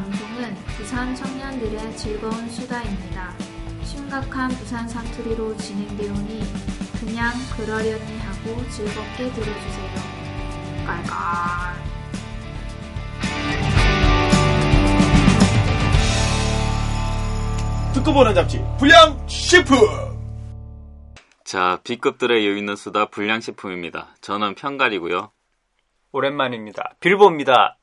방송은 부산 청년들의 즐거운 수다입니다. 심각한 부산 사투리로 진행되오니 그냥 그러려니 하고 즐겁게 들어주세요. 깔깔. 듣고 보는 잡지 불량 식품 자, B급들의 여유 있는 수다 불량식품입니다. 저는 편갈이고요. 오랜만입니다. 빌보입니다.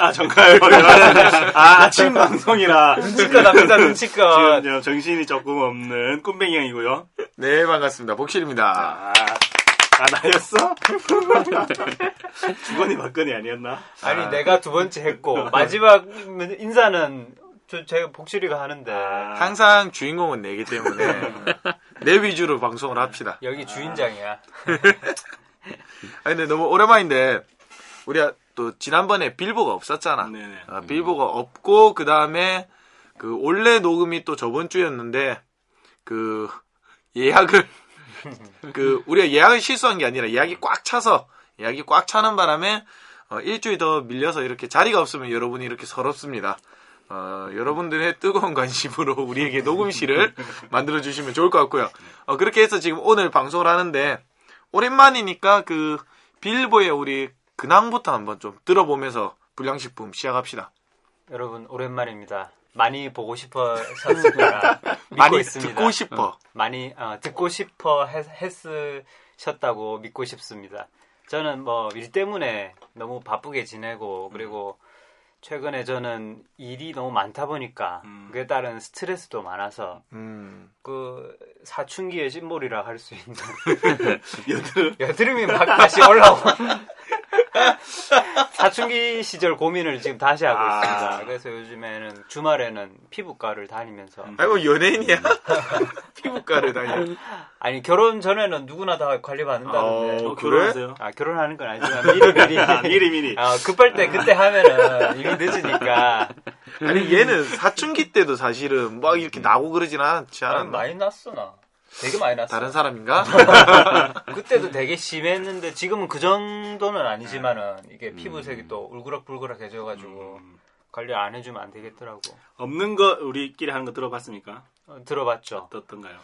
아 정가요 아 아침 방송이라 눈치껏 합니다, 눈치껏. 지금 정신이 조금 없는 꿈뱅이 형이고요 네, 반갑습니다. 복실입니다. 아, 아 나였어? 주거니 박건이 아니었나? 아니, 내가 두 번째 했고, 마지막 인사는 저, 제가 복실이가 하는데, 아, 항상 주인공은 내기 때문에 내 위주로 방송을 합시다. 여기 주인장이야. 아니, 근데 너무 오랜만인데, 우리가 또 지난번에 빌보가 없었잖아. 아, 빌보가 없고, 그 다음에 그 원래 녹음이 또 저번 주였는데, 그 예약을, 그 우리가 예약을 실수한 게 아니라 예약이 꽉 차서, 예약이 꽉 차는 바람에 어, 일주일 더 밀려서 이렇게 자리가 없으면 여러분이 이렇게 서럽습니다. 어, 여러분들의 뜨거운 관심으로 우리에게 녹음실을 만들어 주시면 좋을 것 같고요. 어, 그렇게 해서 지금 오늘 방송을 하는데 오랜만이니까 그 빌보의 우리 근황부터 한번 좀 들어보면서 불량식품 시작합시다. 여러분, 오랜만입니다. 많이 보고 싶어셨습니다. 많이 있습니다. 듣고 싶어. 많이 어, 듣고 싶어 했, 했으셨다고 믿고 싶습니다. 저는 뭐 일 때문에 너무 바쁘게 지내고 그리고 최근에 저는 일이 너무 많다 보니까 음. 그에 따른 스트레스도 많아서 음. 그 사춘기의 심볼이라 할 수 있는 여드름 여드름이 막 다시 올라오고 사춘기 시절 고민을 지금 다시 하고 아. 있습니다. 그래서 요즘에는 주말에는 피부과를 다니면서 아이고 연예인이야. 피부과를 다녀. 아니 결혼 전에는 누구나 다 관리 받는다는데 어, 어, 그래? 결혼하세요? 아 결혼하는 건 아니지만 미리 미리 아, 미리 미리 아, 급할 때 그때 하면은 이미 늦으니까 아니 얘는 사춘기 때도 사실은 막 이렇게 나고 그러진 않지 아, 않았나? 많이 났어 나 되게 많이 났어 다른 사람인가? 그때도 되게 심했는데 지금은 그 정도는 아니지만은 이게 피부색이 또 울그락불그락해져가지고 음. 관리 안 해주면 안 되겠더라고 없는 거 우리끼리 하는 거 들어봤습니까? 어, 들어봤죠 어떻던가요?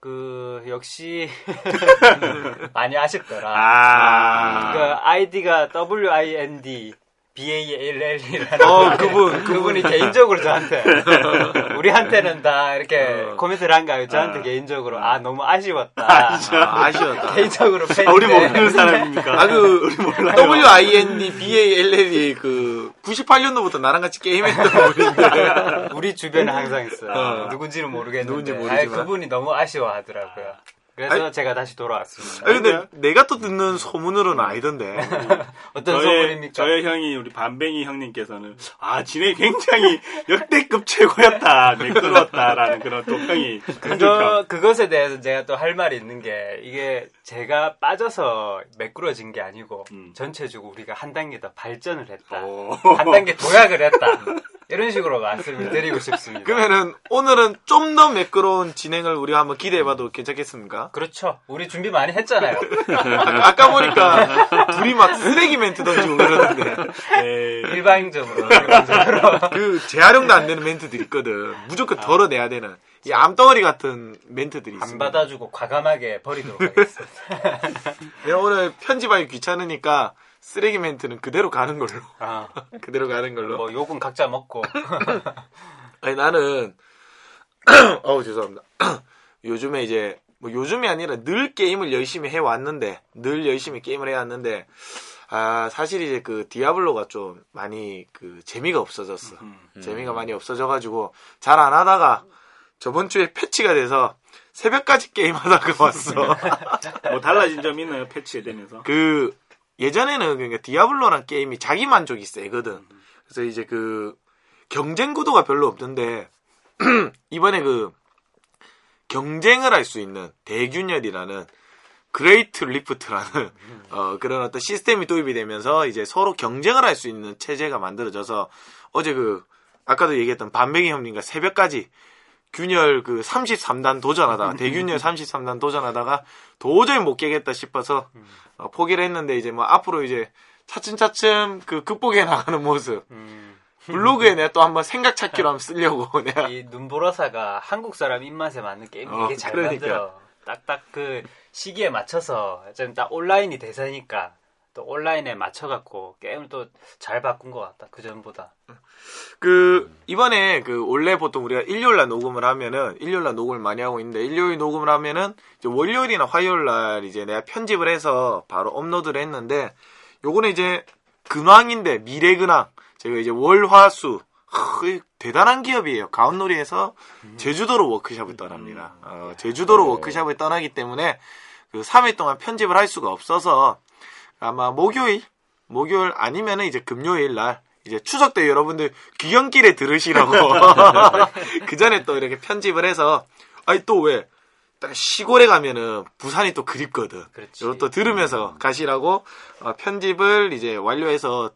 그 역시 많이 아쉽더라 아, 그 아이디가 W I N D B A L L이라는 어 그분 그분이 개인적으로 저한테 우리한테는 다 이렇게 어. 코멘트를 한가요. 저한테 아. 개인적으로 아 너무 아쉬웠다. 아, 아 쉬웠다. 개인적으로 팬인데 아, 우리 모르는 사람입니까? 아그 우리 몰라요. W I N D B A L L이 그 98년도부터 나랑 같이 게임했던 분인데 우리 주변에 항상 있어요. 어. 누군지는 모르겠는데 누군지 모르지만. 아이, 그분이 너무 아쉬워하더라고요. 그래서 제가 다시 돌아왔습니다. 아니 근데 내가 또 듣는 소문으로는 아니던데. 어떤 저의, 소문입니까? 저의 형이 우리 반뱅이 형님께서는 아 진해 굉장히 역대급 최고였다 매끄러웠다라는 그런 또 평이 그거, 그것에 대해서 제가 또 할 말이 있는 게 이게 제가 빠져서 매끄러진 게 아니고 음. 전체적으로 우리가 한 단계 더 발전을 했다. 오. 한 단계 도약을 했다. 이런 식으로 말씀을 드리고 싶습니다. 그러면은 오늘은 좀 더 매끄러운 진행을 우리가 한번 기대해봐도 괜찮겠습니까? 그렇죠. 우리 준비 많이 했잖아요. 아까, 아까 보니까 둘이 막 쓰레기 멘트 던지고 그러는데 네. 일방적으로. 그 재활용도 안 되는 멘트들이 있거든. 무조건 덜어내야 되는 이 암덩어리 같은 멘트들이 안 있습니다. 받아주고 과감하게 버리도록 하겠습니다. 내가 오늘 편집하기 귀찮으니까 쓰레기 멘트는 그대로 가는 걸로. 아, 그대로 가는 걸로. 뭐 욕은 각자 먹고. 아니 나는 어우 죄송합니다. 요즘에 이제 뭐 요즘이 아니라 늘 게임을 열심히 해 왔는데 늘 열심히 게임을 해 왔는데 아 사실 이제 그 디아블로가 좀 많이 그 재미가 없어졌어. 재미가 많이 없어져 가지고 잘 안 하다가 저번 주에 패치가 돼서 새벽까지 게임하다가 왔어. 뭐 달라진 점 있나요 패치에 되면서? 그 예전에는 그러니까 디아블로란 게임이 자기 만족이 세거든. 그래서 이제 그 경쟁 구도가 별로 없는데 이번에 그 경쟁을 할 수 있는 대균열이라는 Great Rift라는 어, 그런 어떤 시스템이 도입이 되면서 이제 서로 경쟁을 할 수 있는 체제가 만들어져서 어제 그 아까도 얘기했던 반백이 형님과 새벽까지 균열 그 33단 도전하다가 대균열 33단 도전하다가 도저히 못 깨겠다 싶어서 어, 포기를 했는데 이제 뭐 앞으로 이제 차츰차츰 그 극복해 나가는 모습. 음, 블로그에 내가 또 한번 생각 찾기로 한번 쓰려고 내가. 이 눈보라사가 한국 사람 입맛에 맞는 게임 어, 되게 잘 그러니까. 만들어. 딱딱 그 시기에 맞춰서 좀 딱 온라인이 대세니까 또 온라인에 맞춰갖고 게임을 또 잘 바꾼 것 같다. 그 전보다. 그 이번에 그 원래 보통 우리가 일요일 날 녹음을 하면은 일요일 날 녹음을 많이 하고 있는데 일요일 녹음을 하면은 이제 월요일이나 화요일 날 이제 내가 편집을 해서 바로 업로드를 했는데 요거는 이제 근황인데 미래 근황 제가 이제 월화수 하, 대단한 기업이에요. 가온놀이에서 제주도로 워크샵을 떠납니다. 어, 제주도로 워크샵을 떠나기 때문에 그 3일 동안 편집을 할 수가 없어서 아마 목요일, 목요일 아니면은 이제 금요일 날 이제 추석 때 여러분들 귀경길에 들으시라고 그 전에 또 이렇게 편집을 해서 아니 또 왜? 딱 시골에 가면은 부산이 또 그립거든. 그렇지. 이것도 들으면서 가시라고 어, 편집을 이제 완료해서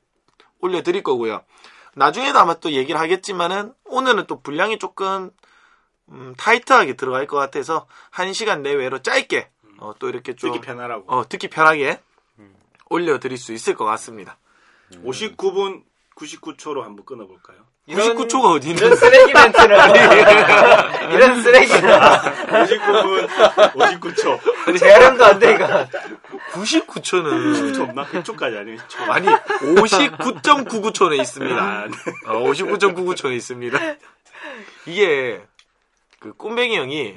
올려드릴 거고요. 나중에도 아마 또 얘기를 하겠지만은 오늘은 또 분량이 조금 음, 타이트하게 들어갈 것 같아서 한 시간 내외로 짧게 어, 또 이렇게 좀 듣기 편하라고. 어, 듣기 편하게 올려드릴 수 있을 것 같습니다. 59분 99초로 한번 끊어볼까요? 99초가 어디 이런 있는 쓰레기 멘트는 이런 쓰레기는 59분 59초. 재활용도 안 돼 이거. 99초는 1초 없나? 100초까지 아니면 1초. 아니 59.99초는 있습니다. 아, 네. 어, 59.99초는 있습니다. 이게 그 꿈뱅이 형이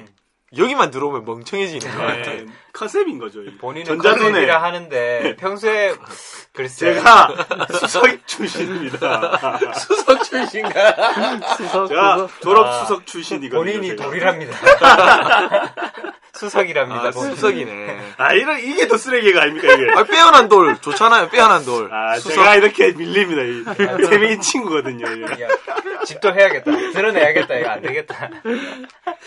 여기만 들어오면 멍청해지는 거야. 네, 컨셉인 거죠. 이 본인은 전자손에 컨셉이라 하는데 평소에 글쎄 제가 수석 출신입니다. 수석 출신가? 수석, 제가 졸업 아, 수석 출신이거든요. 본인이 제가. 돌이랍니다. 수석이랍니다. 아, 본인이. 수석이네. 아, 이런 이게 더 쓰레기가 아닙니까 이게? 아, 빼어난 돌 좋잖아요. 빼어난 돌. 아, 수석. 제가 이렇게 밀립니다. 이 재미있는 친구거든요. 이게. 야, 집도 해야겠다. 드러내야겠다. 이거 안 되겠다.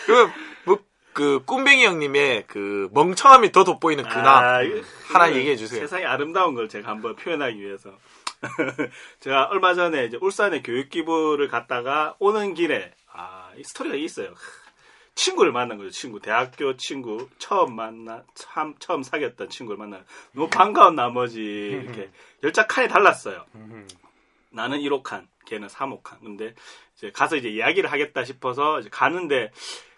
그러면 뭐, 그 꿈뱅이 형님의 그 멍청함이 더 돋보이는 근황 아, 하나 얘기해 주세요. 세상에 아름다운 걸 제가 한번 표현하기 위해서. 제가 얼마 전에 이제 울산에 교육 기부를 갔다가 오는 길에, 아, 이 스토리가 있어요. 친구를 만난 거죠, 친구. 대학교 친구. 처음 만나, 참, 처음 사귀었던 친구를 만나. 너무 반가운 나머지, 이렇게, 열차 칸이 달랐어요. 나는 1호 칸, 걔는 3호 칸. 근데 이제 가서 이제 이야기를 하겠다 싶어서 이제 가는데,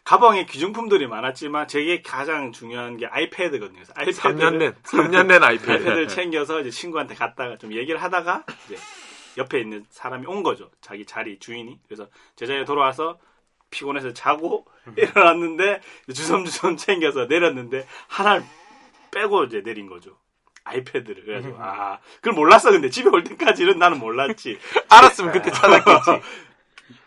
가방에 귀중품들이 많았지만, 제게 가장 중요한 게 아이패드거든요. 그래서 아이패드를 3년 된, 3년 된 아이패드. 아이패드를 챙겨서 이제 친구한테 갔다가 좀 얘기를 하다가 이제 옆에 있는 사람이 온 거죠. 자기 자리 주인이. 그래서 제 자리에 돌아와서 피곤해서 자고 일어났는데 주섬주섬 챙겨서 내렸는데 하나를 빼고 이제 내린 거죠. 아이패드를. 그래가지고 아 그걸 몰랐어. 근데 집에 올 때까지는 나는 몰랐지. 알았으면 그때 찾았겠지.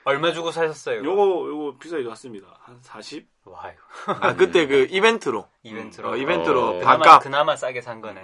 얼마 주고 사셨어요? 이거? 요거 요거 비싸게 샀습니다. 한 40? 와, 이거 아, 그때 그 이벤트로. 이벤트로. 어, 이벤트로 어. 그나마, 반값. 그나마 싸게 산 거네.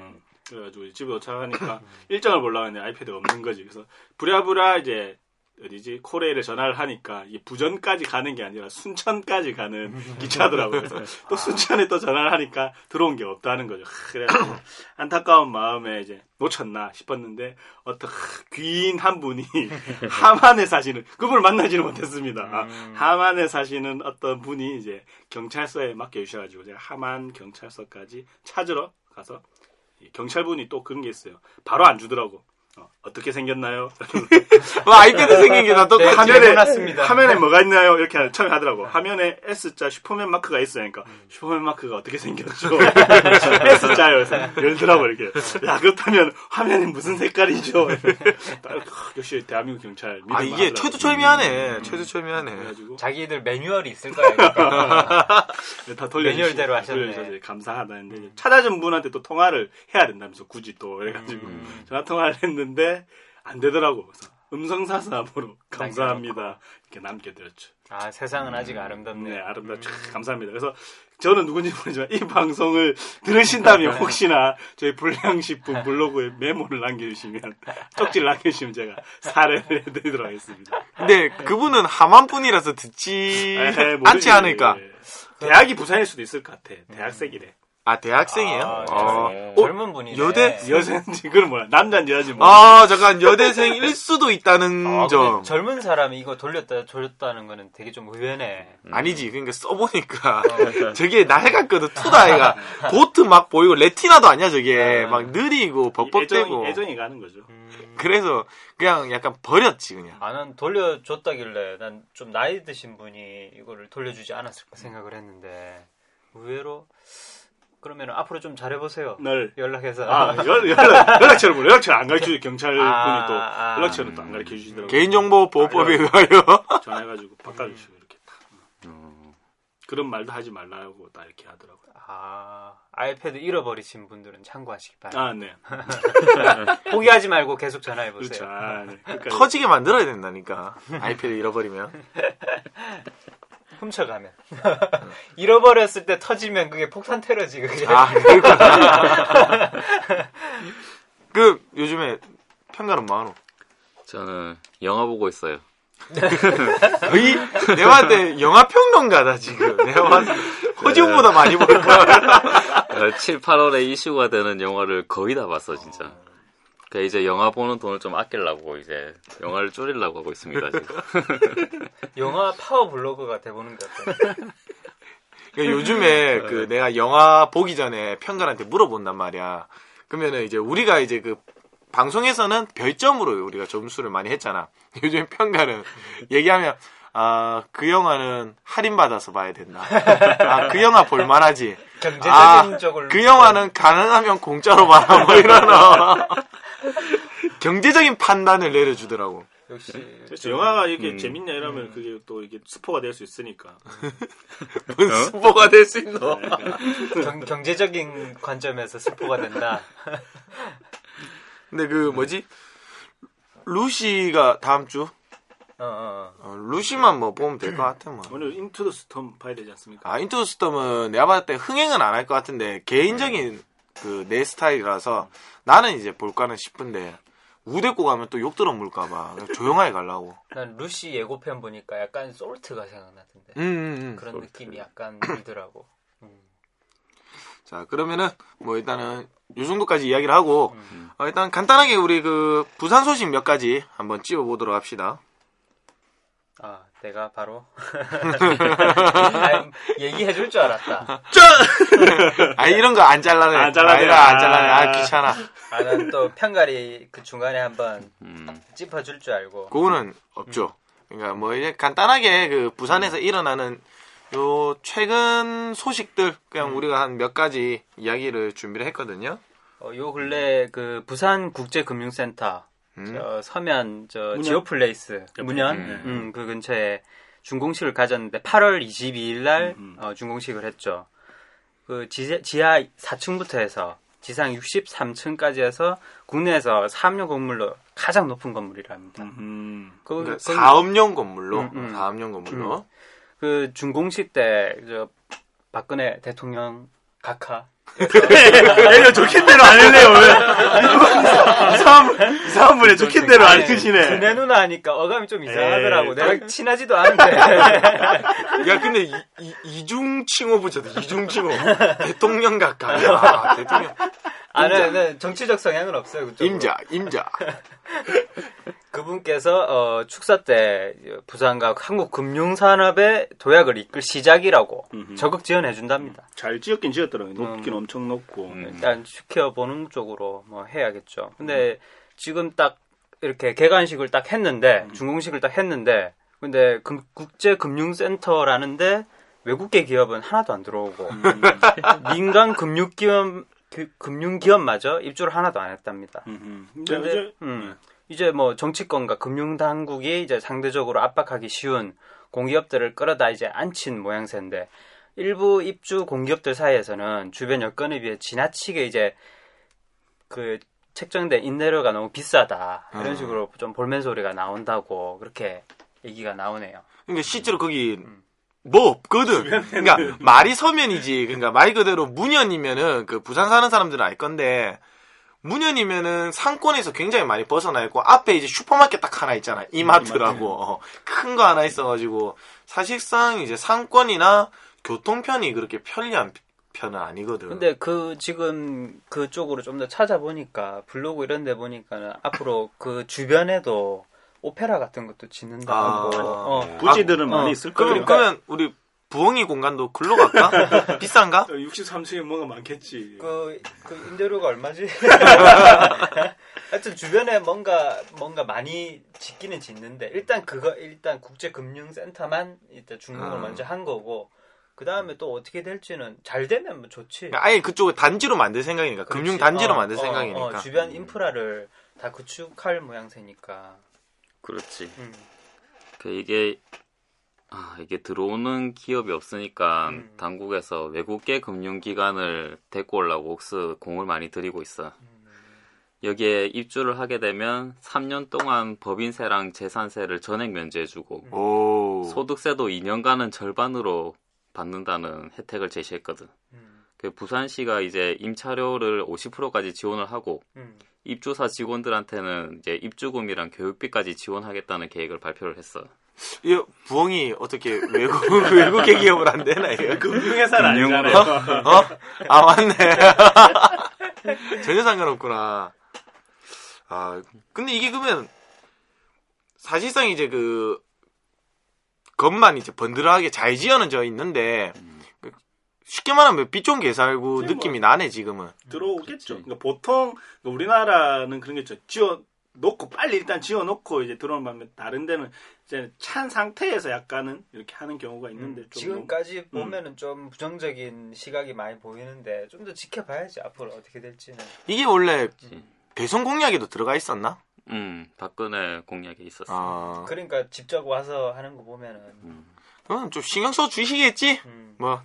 그래가지고 집에 도착하니까 일정을 보려고 했는데 아이패드가 없는 거지. 그래서 부랴부랴 이제 어디지 코레일에 전화를 하니까 이 부전까지 가는 게 아니라 순천까지 가는 기차더라고요. 또 순천에 또 전화를 하니까 들어온 게 없다는 거죠. 하, 그래서 안타까운 마음에 이제 놓쳤나 싶었는데 어떤 하, 귀인 한 분이 하만에 사시는 그분을 만나지는 못했습니다. 아, 하만에 사시는 어떤 분이 이제 경찰서에 맡겨주셔가지고 제가 하만 경찰서까지 찾으러 가서 이 경찰분이 또 그런 게 있어요. 바로 안 주더라고. 어, 떻게 생겼나요? 뭐 아이패드 생긴 게다 네, 똑같아. 화면에- 해놨습니다. 화면에 뭐가 있나요? 이렇게 하- 처음에 하더라고. 화면에 S자 슈퍼맨 마크가 있으니까 슈퍼맨 마크가 어떻게 생겼죠? S자요. 열더라고 이렇게. 야 그렇다면 화면이 무슨 색깔이죠? 딱, 역시 대한민국 경찰. 아, 이게 하더라고. 최두철미하네. 최두철미하네. 그래가지고 자기들 매뉴얼이 있을 거야. 그러니까. 다 돌려주시, 매뉴얼대로 하셨네. 돌려주셔서 감사하다는데 찾아준 분한테 또 통화를 해야 된다면서 굳이 또 그래가지고 전화 통화를 했는데 안 되더라고. 그래서 음성사서함으로 감사합니다 이렇게 남겨드렸죠. 아, 세상은 아직 아름답네. 네, 아름답죠. 감사합니다. 그래서 저는 누군지 모르지만 이 방송을 들으신다면 혹시나 저희 불량식품 블로그에 메모를 남겨주시면 쪽지를 남겨주시면 제가 사례를 해드리도록 하겠습니다. 근데 그분은 하만 분이라서 듣지. 않지 않을까. 예. 대학이 부산일 수도 있을 것 같아. 대학생이래. 아 대학생이에요? 아, 어. 네. 어, 젊은 분이네. 여대? 여자인지 그건 뭐야? 남자인지 여자인지 뭐. 아 잠깐 여대생일 수도 있다는 아, 점 젊은 사람이 이거 돌렸다 돌렸다는 거는 되게 좀 의외네. 아니지 그러니까 써보니까 저게 날 같거든 투다 아이가 도트 막 보이고 레티나도 아니야 저게 아. 막 느리고 벅벅대고 애정이 가는 거죠. 음, 그래서 그냥 약간 버렸지 그냥 아, 난 돌려줬다길래 난 좀 나이 드신 분이 이거를 돌려주지 않았을까 생각을 했는데 의외로 그러면 앞으로 좀 잘해보세요. 널 연락해서. 아, 연, 연락, 연락처를 뭐, 연락처를 안 가르쳐, 경찰 분이 아, 또, 아. 연락처를 또 안 가르쳐 주시더라고요. 개인정보보호법에 아, 의하여 전화해가지고 바꿔주시고, 이렇게 딱. 음. 그런 말도 하지 말라고 딱 이렇게 하더라고요. 아, 아이패드 잃어버리신 분들은 참고하시기 바랍니다. 아, 네. 포기하지 말고 계속 전화해보세요. 그렇죠. 아, 네. 끝까지. 터지게 만들어야 된다니까 아이패드 잃어버리면 훔쳐가면. 잃어버렸을 때 터지면 그게 폭탄 테러지, 그게. 아 그렇구나 그 요즘에 평가는 뭐하노? 저는 영화 보고 있어요. 거의 내가 봤을 때 영화 평론가다 지금 내가 봤을 때 허지웅보다 많이 볼 거야 7, 8월에 이슈가 되는 영화를 거의 다 봤어, 진짜. 그 이제 영화 보는 돈을 좀 아끼려고 이제 영화를 줄이려고 하고 있습니다, 지금. 영화 파워 블로그가 돼보는 것 같아요. 그러니까 요즘에 그 내가 영화 보기 전에 평가한테 물어본단 말이야. 그러면은 이제 우리가 이제 그 방송에서는 별점으로 우리가 점수를 많이 했잖아. 요즘 평가는 얘기하면 아, 그 영화는 할인받아서 봐야 된다. 아, 그 영화 볼만하지. 경제적인 아, 쪽을. 그 영화는 가능하면 공짜로 봐라. 뭐 어. 경제적인 판단을 내려주더라고. 역시. 그렇죠. 영화가 이렇게 음. 재밌냐 이러면 그게 또 이게 스포가 될 수 있으니까. 무슨 스포가 될 수 있노? 경, 경제적인 관점에서 스포가 된다. 근데 그 뭐지? 루시가 다음 주? 어, 어, 어. 어, 루시만 뭐 보면 될 것 같아, 뭐. 오늘 Into the Storm 봐야 되지 않습니까? 아, Into Storm은 내가 봤을 때 흥행은 안 할 것 같은데, 개인적인 그 내 스타일이라서 나는 이제 볼까는 싶은데, 우대고 가면 또 욕 들어 물까봐. 조용하게 가려고. 난 루시 예고편 보니까 약간 솔트가 생각나던데. 음, 음, 음. 그런 느낌이 약간 들더라고. 음. 자, 그러면은, 뭐 일단은, 요 정도까지 이야기를 하고, 어, 일단 간단하게 우리 그 부산 소식 몇 가지 한번 찝어보도록 합시다. 아, 내가 바로 아, 얘기해 줄 줄 알았다. 아, 이런 거 안 잘라내. 안 잘라내. 아니다, 안 잘라내. 아, 아. 귀찮아. 아, 난 또 편가리 그 중간에 한번 음. 짚어 줄 줄 알고. 그거는 없죠. 그러니까 뭐 이제 간단하게 그 부산에서 일어나는 요 최근 소식들 그냥 우리가 한 몇 가지 이야기를 준비를 했거든요. 어, 요 근래 그 부산 국제금융센터 음. 저 서면 저? 지오플레이스 문현 음. 음, 그 근처에 준공식을 가졌는데 8월 22일 날 음, 음. 어, 준공식을 했죠. 그 지, 지하 4층부터 해서 지상 63층까지 해서 국내에서 사업용 건물로 가장 높은 건물이랍니다. 음. 그, 그러니까 거기- 사업용 건물로 음, 음. 사업용 건물로 그 준공식 때 저 박근혜 대통령 각하 내가 좋긴 대로 안 했네요, 왜? 이상한, 이상한 분이 좋긴 대로 안 쓰시네. 그네 누나 하니까 어감이 좀 이상하더라고. 에이. 내가 친하지도 않은데. 야 근데 이, 이, 이중 칭호 붙였다 이중 칭호 대통령 각하 야, 대통령 아, 네, 네, 정치적 성향은 없어요. 그쪽으로. 임자 임자 그분께서 어, 축사 때 부산과 한국 금융산업의 도약을 이끌 시작이라고 음흠. 적극 지원해 준답니다. 잘 지었긴 지었더라고요. 높긴 음. 엄청 높고. 음. 일단 지켜보는 쪽으로 뭐 해야겠죠. 근데 지금 딱 이렇게 개관식을 딱 했는데 준공식을 딱 했는데 근데 금- 국제금융센터라는데 외국계 기업은 하나도 안 들어오고 민간 금융기업 그- 금융기업마저 입주를 하나도 안 했답니다. 음, 근데 근데 이제, 음, 이제 뭐 정치권과 금융당국이 이제 상대적으로 압박하기 쉬운 공기업들을 끌어다 이제 앉힌 모양새인데 일부 입주 공기업들 사이에서는 주변 여건에 비해 지나치게 이제 그 책정된 인내료가 너무 비싸다 이런 아. 식으로 좀 볼멘 소리가 나온다고 그렇게 얘기가 나오네요. 그러니까 실제로 거기 뭐 없거든. 그러니까 말이 서면이지. 그러니까 말 그대로 문현이면은 그 부산 사는 사람들은 알 건데 문현이면은 상권에서 굉장히 많이 벗어나 있고 앞에 이제 슈퍼마켓 딱 하나 있잖아. 이마트라고 큰 거 하나 있어가지고 사실상 이제 상권이나 교통편이 그렇게 편리한 편은 아니거든. 근데 그 지금 그쪽으로 좀 더 찾아보니까 블로그 이런 데 보니까는 앞으로 그 주변에도 오페라 같은 것도 짓는다 아. 하고 어, 부지들은 아, 많이 어, 있을 거예요. 그러면 우리 부엉이 공간도 글로 갈까? 비싼가? 63층에 뭐가 많겠지. 그, 그 임대료가 얼마지? 하여튼 주변에 뭔가 뭔가 많이 짓기는 짓는데 일단 그거 일단 국제금융센터만 일단 중공을 아. 먼저 한 거고 그 다음에 또 어떻게 될지는 잘 되면 뭐 좋지. 아예 그쪽을 단지로 만들 생각이니까 그렇지. 금융 단지로 어, 만들 어, 생각이니까. 어, 주변 인프라를 다 구축할 모양새니까. 그렇지. 음. 그 이게 아, 이게 들어오는 기업이 없으니까 음. 당국에서 외국계 금융기관을 데리고 오려고 옥스 공을 많이 들이고 있어. 음. 여기에 입주를 하게 되면 3년 동안 법인세랑 재산세를 전액 면제해주고 음. 오. 소득세도 2년간은 절반으로 받는다는 혜택을 제시했거든. 음. 그 부산시가 이제 임차료를 50%까지 지원을 하고 음. 입주사 직원들한테는 이제 입주금이랑 교육비까지 지원하겠다는 계획을 발표를 했어. 이 부엉이 어떻게 외국 외국계 기업을 안 되나 이거? 금융회사는 금융으로. 아니잖아요. 어? 아 맞네. 전혀 상관없구나. 아 근데 이게 그러면 사실상 이제 그 겉만 이제 번들하게 잘 지어져 있는데 그 쉽게 말하면 빚 좋은 개 살고 그치, 느낌이 뭐. 나네 지금은. 들어오겠죠. 그치. 그러니까 보통 우리나라는 그런 게 있죠. 지어 놓고 빨리 일단 지어 놓고 이제 들어오는 반면 다른 데는 이제 찬 상태에서 약간은 이렇게 하는 경우가 있는데 좀 음. 지금까지 보면은 좀 부정적인 시각이 많이 보이는데 좀 더 지켜봐야지 앞으로 어떻게 될지는. 이게 원래 그치. 대선 공약에도 들어가 있었나? 음, 박근혜 공약에 있었어. 아 그러니까 직접 와서 하는 거 보면은. 음. 그럼 좀 신경 써 주시겠지? 음. 뭐 아,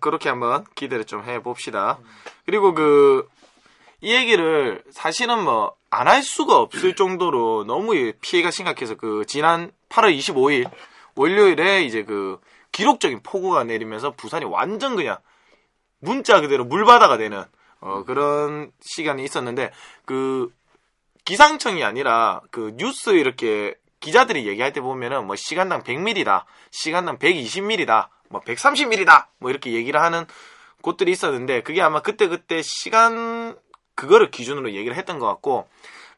그렇게 한번 기대를 좀 해봅시다. 그리고 그 이 얘기를 사실은 뭐 안 할 수가 없을 정도로 너무 이 피해가 심각해서 그 지난 8월 25일 월요일에 이제 그 기록적인 폭우가 내리면서 부산이 완전 그냥 문자 그대로 물바다가 되는 어, 그런 시간이 있었는데 그 기상청이 아니라 그 뉴스 이렇게 기자들이 얘기할 때 보면은 뭐 시간당 100mm다, 시간당 120mm다, 뭐 130mm다, 뭐 이렇게 얘기를 하는 곳들이 있었는데 그게 아마 그때 그때 시간 그거를 기준으로 얘기를 했던 것 같고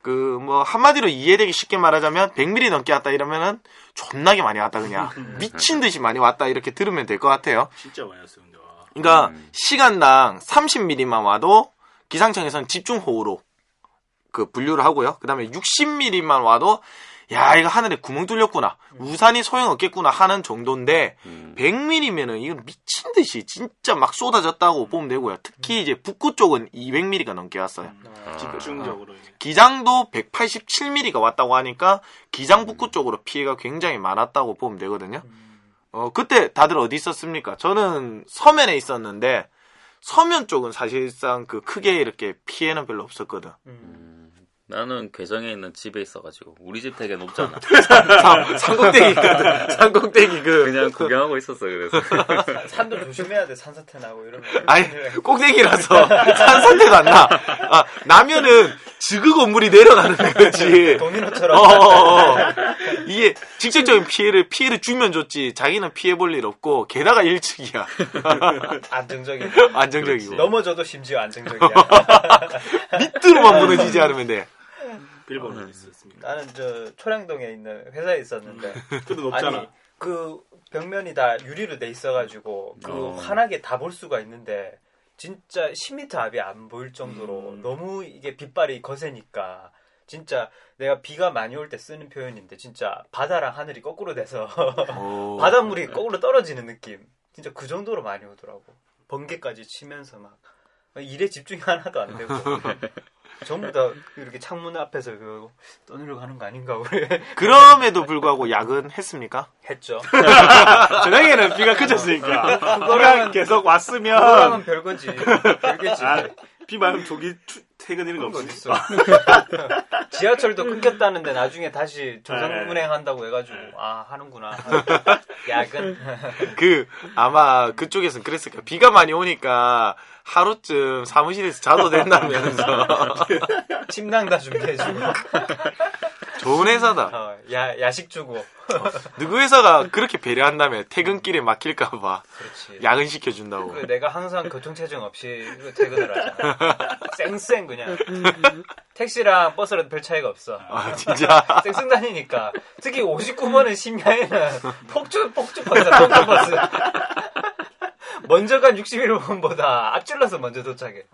그 뭐 한마디로 이해되기 쉽게 말하자면 100mm 넘게 왔다 이러면은 존나게 많이 왔다 그냥 미친 듯이 많이 왔다 이렇게 들으면 될 것 같아요. 진짜 많이 왔어요. 근데 와. 그러니까 음. 시간당 30mm만 와도 기상청에서는 집중 호우로 그 분류를 하고요. 그다음에 60mm만 와도 야 이거 하늘에 구멍 뚫렸구나 우산이 소용없겠구나 하는 정도인데 음. 100mm면은 이건 미친 듯이 진짜 막 쏟아졌다고 보면 되고요. 특히 이제 북구 쪽은 200mm가 넘게 왔어요. 아, 집중적으로 이제. 기장도 187mm가 왔다고 하니까 기장 북구 쪽으로 피해가 굉장히 많았다고 보면 되거든요. 어, 그때 다들 어디 있었습니까? 저는 서면에 있었는데, 서면 쪽은 사실상 그 크게 이렇게 피해는 별로 없었거든. 음, 나는 괴정에 있는 집에 있어가지고 우리 집 되게 높잖아. 산- 산꼭대기거든. 산꼭대기 그. 그냥 구경하고 있었어 그래서. 산도 조심해야 돼 산사태 나고 이러면. 아니, 꼭대기라서 산산대가 안 나. 아, 나면은 지그 건물이 내려가는 거지. 도미노처럼. 어, 어, 어. 이게 직접적인 피해를 피해를 주면 좋지 자기는 피해 볼 일 없고 게다가 1층이야 안정적인. 안정적이고 넘어져도 심지어 안정적이야. 밑으로만 무너지지 않으면 돼 빌보드 있었습니다. 나는 저 초량동에 있는 회사에 있었는데 그래도 높잖아. 아니 그 벽면이 다 유리로 돼 있어가지고 그 어. 환하게 다 볼 수가 있는데 진짜 10m 앞이 안 보일 정도로 음. 너무 이게 빛발이 거세니까 진짜 내가 비가 많이 올 때 쓰는 표현인데 진짜 바다랑 하늘이 거꾸로 돼서 오. 바닷물이 거꾸로 떨어지는 느낌 진짜 그 정도로 많이 오더라고 번개까지 치면서 막 일에 집중이 하나도 안 되고 전부 다 이렇게 창문 앞에서 그 떠내려 가는 거 아닌가 우리 그럼에도 불구하고 야근했습니까? 했죠 저녁에는 비가 그쳤으니까. 비가 계속 왔으면 그거랑은 별거지. 별개지. 아, 비 많으면 조기 추- 퇴근 이런 거. 있어. 지하철도 끊겼다는데 나중에 다시 조선 네. 운행한다고 해가지고 아 하는구나. 야근. 그 아마 그쪽에서는 그랬을 거야 비가 많이 오니까 하루쯤 사무실에서 자도 된다면서 침낭 다 준비해주고. 좋은 회사다. 어, 야, 야식 주고. 누구 회사가 그렇게 배려한다며 퇴근길에 막힐까봐 그렇지. 야근 시켜준다고. 그 내가 항상 교통체증 없이 퇴근을 하잖아. 쌩쌩 그냥. 택시랑 버스랑 별 차이가 없어. 아 진짜. 쌩쌩 다니니까. 특히 59번은 심야에는 폭주, 폭주버스다, 폭주버스. 먼저 간 61번보다 앞질러서 먼저 도착해.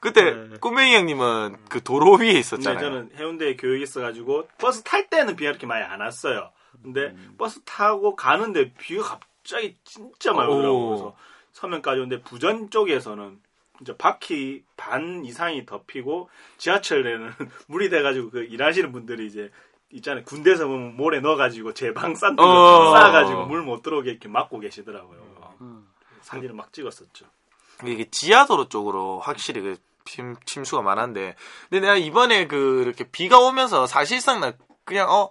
그때 꼬맹이 형님은 그 도로 위에 있었잖아요. 저는 해운대에 교육이 있어가지고 버스 탈 때는 비가 이렇게 많이 안 왔어요. 근데 버스 타고 가는데 비가 갑자기 진짜 많이 오. 오더라고요. 그래서 서면까지 오는데 부전 쪽에서는 진짜 바퀴 반 이상이 덮이고 지하철에는 물이 돼가지고 그 일하시는 분들이 이제 있잖아요. 군대에서 보면 모래 넣어가지고 제방 싼거 어. 쌓아가지고 물 못 들어오게 이렇게 막고 계시더라고요. 사진을 막 찍었었죠. 이게 지하도로 쪽으로 확실히 그 침, 침수가 많은데 근데 내가 이번에 그 이렇게 비가 오면서 사실상 나 그냥 어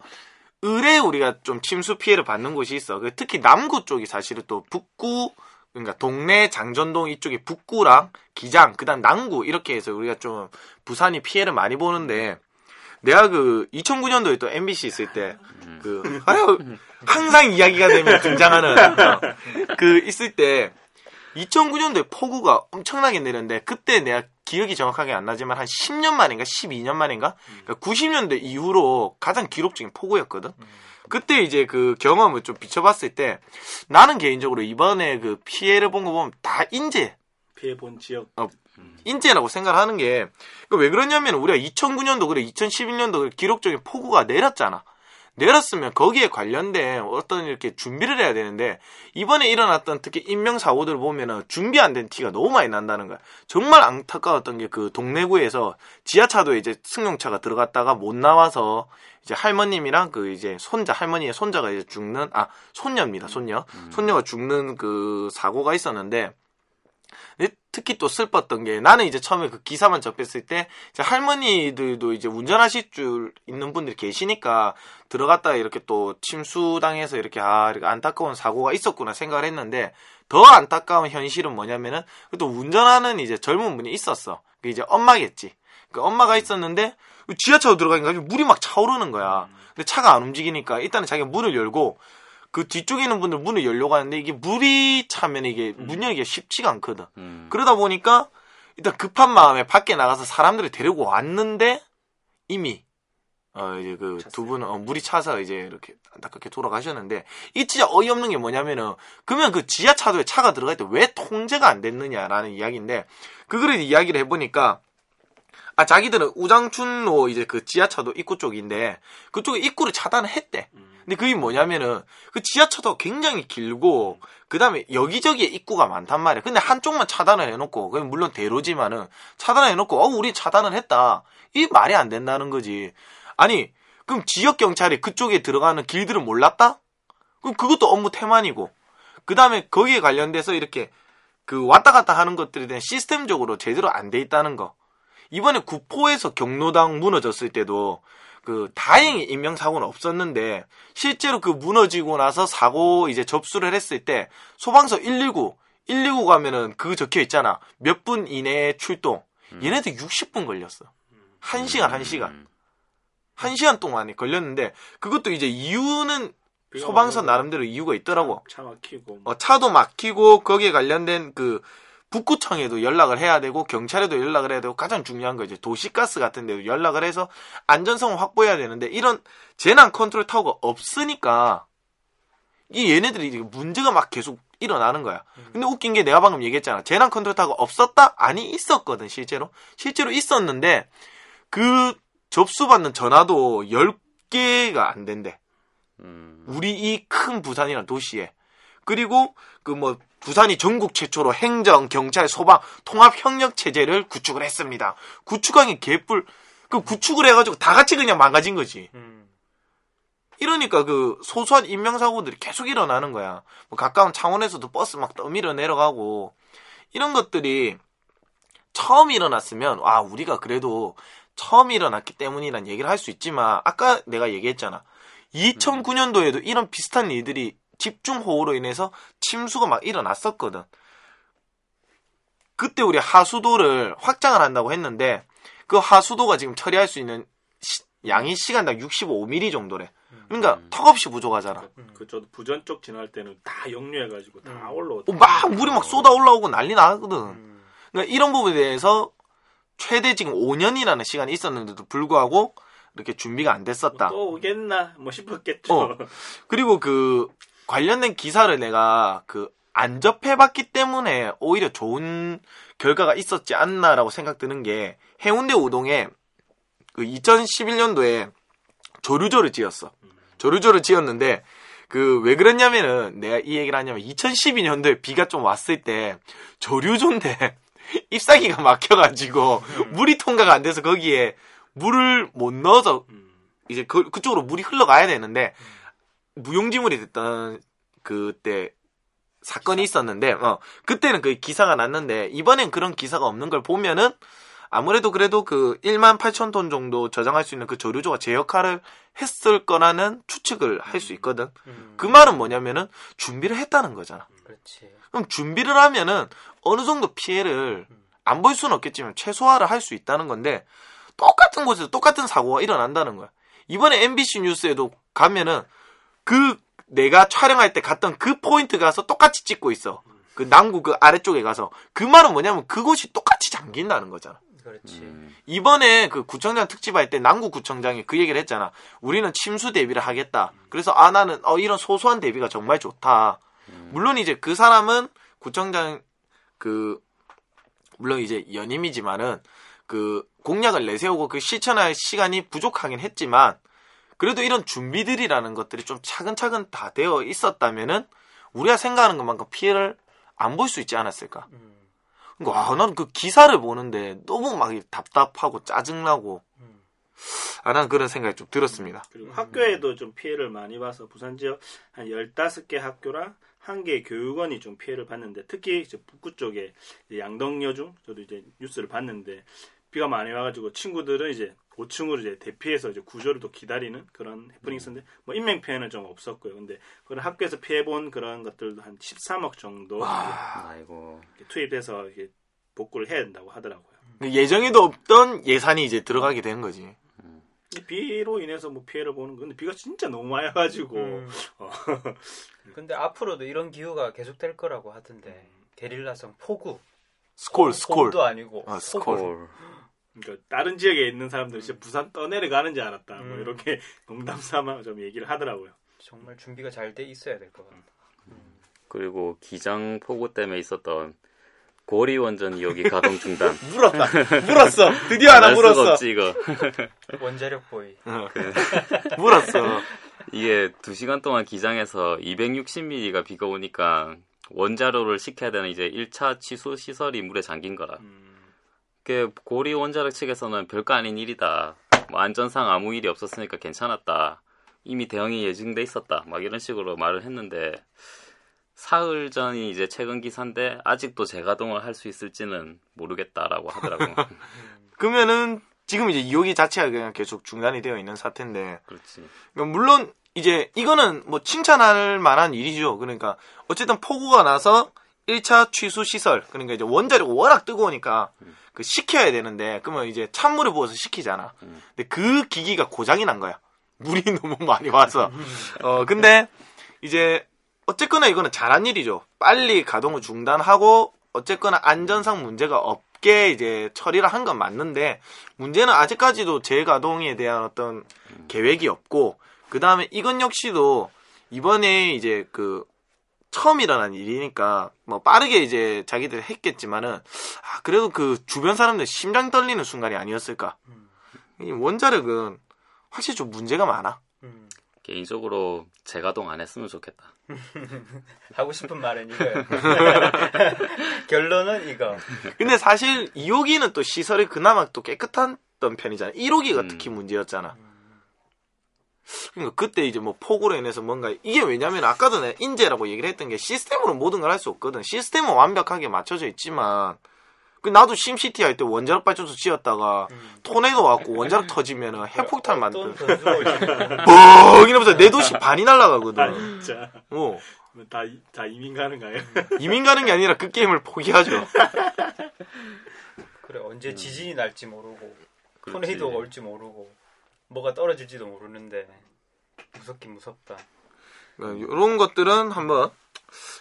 의뢰 우리가 좀 침수 피해를 받는 곳이 있어. 그 특히 남구 쪽이 사실은 또 북구 그러니까 동네 장전동 이쪽이 북구랑 기장 그다음 남구 이렇게 해서 우리가 좀 부산이 피해를 많이 보는데 내가 그 2009년도에 또 MBC 있을 때 그 아유 항상 이야기가 되면 등장하는 어, 그 있을 때 2009년도에 폭우가 엄청나게 내렸는데 그때 내가 기억이 정확하게 안 나지만 한 10년 만인가 12년 만인가? 그러니까 90년대 이후로 가장 기록적인 폭우였거든. 그때 이제 그 경험을 좀 비춰봤을 때 나는 개인적으로 이번에 그 피해를 본 거 보면 다 인재 피해 본 지역 인재라고 생각하는 게, 그왜 그러냐면 우리가 2009년도 그래, 2011년도 그래, 기록적인 폭우가 내렸잖아. 내렸으면 거기에 관련된 어떤 이렇게 준비를 해야 되는데, 이번에 일어났던 특히 인명 사고들을 보면은 준비 안 된 티가 너무 많이 난다는 거야. 정말 안타까웠던 게 그 동래구에서 지하차도에 이제 승용차가 들어갔다가 못 나와서 이제 할머님이랑 그 이제 손자, 할머니의 손자가 이제 죽는, 아, 손녀입니다, 손녀. 손녀가 죽는 그 사고가 있었는데, 특히 또 슬펐던 게 나는 이제 처음에 그 기사만 접했을 때 할머니들도 이제 운전하실 줄 있는 분들이 계시니까 들어갔다가 이렇게 또 침수당해서 이렇게 아 이렇게 안타까운 사고가 있었구나 생각을 했는데 더 안타까운 현실은 뭐냐면은 또 운전하는 이제 젊은 분이 있었어. 그 이제 엄마겠지. 그 엄마가 있었는데 지하철로 들어가니까 물이 막 차오르는 거야. 근데 차가 안 움직이니까 일단은 자기가 문을 열고 그 뒤쪽에 있는 분들 문을 열려고 하는데 이게 물이 차면 이게 문 열기가 쉽지가 않거든. 음. 그러다 보니까 일단 급한 마음에 밖에 나가서 사람들을 데리고 왔는데 이미 어 이제 그 두 분은 어, 물이 차서 이제 이렇게 안타깝게 돌아가셨는데 이 진짜 어이없는 게 뭐냐면은 그러면 그 지하차도에 차가 들어갈 때 왜 통제가 안 됐느냐라는 이야기인데 그거를 이야기를 해보니까 아 자기들은 우장춘로 이제 그 지하차도 입구 쪽인데 그쪽에 입구를 차단을 했대. 근데 그게 뭐냐면은 그 지하차도가 굉장히 길고 그 다음에 여기저기에 입구가 많단 말이야. 근데 한쪽만 차단을 해놓고 물론 대로지만은 차단을 해놓고 어 우리 차단을 했다. 이 말이 안 된다는 거지. 아니 그럼 지역 경찰이 그쪽에 들어가는 길들을 몰랐다? 그럼 그것도 업무 태만이고 그 다음에 거기에 관련돼서 이렇게 그 왔다 갔다 하는 것들에 대한 시스템적으로 제대로 안 돼 있다는 거. 이번에 구포에서 경로당 무너졌을 때도 그 다행히 인명사고는 없었는데 실제로 그 무너지고 나서 사고 이제 접수를 했을 때 소방서 119 119 가면은 그 적혀 있잖아. 몇 분 이내에 출동. 얘네들 60분 걸렸어. 한 시간 한 시간. 음. 한 시간 동안에 걸렸는데 그것도 이제 이유는 소방서 나름대로 이유가 있더라고. 차 막히고. 뭐 어, 차도 막히고 거기에 관련된 그 북구청에도 연락을 해야 되고 경찰에도 연락을 해야 되고 가장 중요한 거 이제 도시가스 같은 데도 연락을 해서 안전성을 확보해야 되는데 이런 재난 컨트롤 타워가 없으니까 이 얘네들이 문제가 막 계속 일어나는 거야. 근데 웃긴 게 내가 방금 얘기했잖아. 재난 컨트롤 타워가 없었다? 아니 있었거든 실제로. 실제로 있었는데 그 접수받는 전화도 10개가 안 된대. 음. 우리 이 큰 부산이라는 도시에 그리고 그 뭐 부산이 전국 최초로 행정, 경찰, 소방 통합 협력 체제를 구축을 했습니다. 구축하기 개뿔 그 구축을 해가지고 다 같이 그냥 망가진 거지. 음. 이러니까 그 소소한 인명사고들이 계속 일어나는 거야. 뭐 가까운 창원에서도 버스 막 떠밀어 내려가고 이런 것들이 처음 일어났으면 아 우리가 그래도 처음 일어났기 때문이란 얘기를 할 수 있지만 아까 내가 얘기했잖아. 2009년도에도 이런 비슷한 일들이 집중호우로 인해서 침수가 막 일어났었거든. 그때 우리 하수도를 확장을 한다고 했는데 그 하수도가 지금 처리할 수 있는 시- 양이 시간당 65mm 정도래. 그러니까 턱없이 부족하잖아. 그 저도 부전 쪽 지나갈 때는 다 역류해가지고 다 음. 올라오고 어, 막 물이 막 쏟아 올라오고 난리 나거든. 음. 그러니까 이런 부분에 대해서 최대 지금 5년이라는 시간이 있었는데도 불구하고 이렇게 준비가 안 됐었다. 또 오겠나 뭐 싶었겠죠. 어. 그리고 그 관련된 기사를 내가 그 안 접해봤기 때문에 오히려 좋은 결과가 있었지 않나라고 생각드는 게 해운대 우동에 그 2011년도에 조류조를 지었어. 조류조를 지었는데 그 왜 그랬냐면은 내가 이 얘기를 하냐면 2012년도에 비가 좀 왔을 때 조류조인데 잎사귀가 막혀가지고 물이 통과가 안 돼서 거기에 물을 못 넣어서 음. 이제 그, 그쪽으로 물이 흘러가야 되는데 무용지물이 됐던 그때 사건이 있었는데 어, 그때는 그 기사가 났는데 이번엔 그런 기사가 없는 걸 보면은 아무래도 그래도 그 1만 8천 톤 정도 저장할 수 있는 그 조류조가 제 역할을 했을 거라는 추측을 할 수 있거든. 음. 그 말은 뭐냐면은 준비를 했다는 거잖아. 그렇지. 그럼 준비를 하면은 어느 정도 피해를 안 볼 수는 없겠지만 최소화를 할 수 있다는 건데 똑같은 곳에서 똑같은 사고가 일어난다는 거야. 이번에 MBC 뉴스에도 가면은 그 내가 촬영할 때 갔던 그 포인트 가서 똑같이 찍고 있어. 그 남구 그 아래쪽에 가서 그 말은 뭐냐면 그곳이 똑같이 잠긴다는 거잖아. 그렇지. 음. 이번에 그 구청장 특집할 때 남구 구청장이 그 얘기를 했잖아. 우리는 침수 대비를 하겠다. 그래서 아 나는 어 이런 소소한 대비가 정말 좋다. 물론 이제 그 사람은 구청장 그 물론 이제 연임이지만은 그 공약을 내세우고 그 실천할 시간이 부족하긴 했지만 그래도 이런 준비들이라는 것들이 좀 차근차근 다 되어 있었다면은 우리가 생각하는 것만큼 피해를 안 볼 수 있지 않았을까? 음. 그러니까 아, 나는 그 기사를 보는데 너무 막 답답하고 짜증나고 음. 아, 난 그런 생각이 좀 들었습니다. 그리고 학교에도 좀 피해를 많이 봐서 부산 지역 한 15개 학교랑 한 개 교육원이 좀 피해를 봤는데 특히 이제 북구 쪽에 양덕여중 저도 이제 뉴스를 봤는데 비가 많이 와가지고 친구들은 이제 5층으로 이제 대피해서 이제 구조를 또 기다리는 그런 해프닝이 있었는데 뭐 인명 피해는 좀 없었고요. 근데 그런 학교에서 피해 본 그런 것들도 한 13억 정도 아이고. 이렇게 투입해서 이게 복구를 해야 된다고 하더라고요. 예정에도 없던 예산이 이제 들어가게 된 거지. 이 비로 인해서 뭐 피해를 보는 건데 비가 진짜 너무 많이 와가지고 음. 어. 근데 앞으로도 이런 기후가 계속될 거라고 하던데 게릴라성 폭우. 스콜, 스콜. 도 아니고 아, 폭우. 스콜. 콜. 그러니까 다른 지역에 있는 사람들 진짜 부산 떠내려가는 줄 알았다. 뭐 음. 이렇게 농담 삼아 좀 얘기를 하더라고요. 정말 준비가 잘 돼 있어야 될 것 같아. 그리고 기장 폭우 때문에 있었던 고리 원전 2호기 가동 중단. 물었다. 물었어. 드디어 하나 물었어. 없지 이거. 원자력 보이. 어. 물었어. 이게 2시간 동안 기장에서 260mm가 비가 오니까 원자로를 시켜야 되는 이제 1차 취수 시설이 물에 잠긴 거라. 음, 그 고리 원자력 측에서는 별거 아닌 일이다. 뭐 안전상 아무 일이 없었으니까 괜찮았다. 이미 대응이 예정돼 있었다. 막 이런 식으로 말을 했는데 사흘 전이 이제 최근 기사인데 아직도 재가동을 할 수 있을지는 모르겠다라고 하더라고. 그러면은 지금 이제 2호기 자체가 그냥 계속 중단이 되어 있는 사태인데 그렇지. 그러니까 물론 이제 이거는 뭐 칭찬할 만한 일이죠. 그러니까 어쨌든 폭우가 나서 1차 취수 시설 그러니까 이제 원자력 워낙 뜨거우니까 그 식혀야 되는데 그러면 이제 찬물을 부어서 식히잖아. 음. 근데 그 기기가 고장이 난 거야. 물이 너무 많이 와서. 어 근데 이제 어쨌거나 이거는 잘한 일이죠. 빨리 가동을 중단하고 어쨌거나 안전상 문제가 없게 이제 처리를 한 건 맞는데 문제는 아직까지도 재가동에 대한 어떤 계획이 없고 그 다음에 이건 역시도 이번에 이제 그 처음 일어난 일이니까 뭐 빠르게 이제 자기들 했겠지만은 아 그래도 그 주변 사람들 심장 떨리는 순간이 아니었을까. 이 원자력은 확실히 좀 문제가 많아. 음. 개인적으로 재가동 안 했으면 좋겠다. 하고 싶은 말은 이거야. 결론은 이거. 근데 사실 2호기는 또 시설이 그나마 또 깨끗한 편이잖아. 1호기가 음. 특히 문제였잖아. 그러니까 그때 이제 뭐 폭우로 인해서 뭔가 이게 왜냐면 아까도 내가 인재라고 얘기를 했던 게 시스템으로 모든 걸 할 수 없거든. 시스템은 완벽하게 맞춰져 있지만 그 나도 심시티 할 때 원자력 발전소 지었다가 토네이도 왔고 원자력 터지면은 핵폭탄 만든 뻥 이러면서 내 도시 반이 날아가거든. 아 진짜 어. 다, 이- 다 이민 가는 거예요? 이민 가는 게 아니라 그 게임을 포기하죠. 그래 언제 지진이 날지 모르고 그렇지. 토네이도가 올지 모르고 뭐가 떨어질지도 모르는데 무섭긴 무섭다. 이런 것들은 한번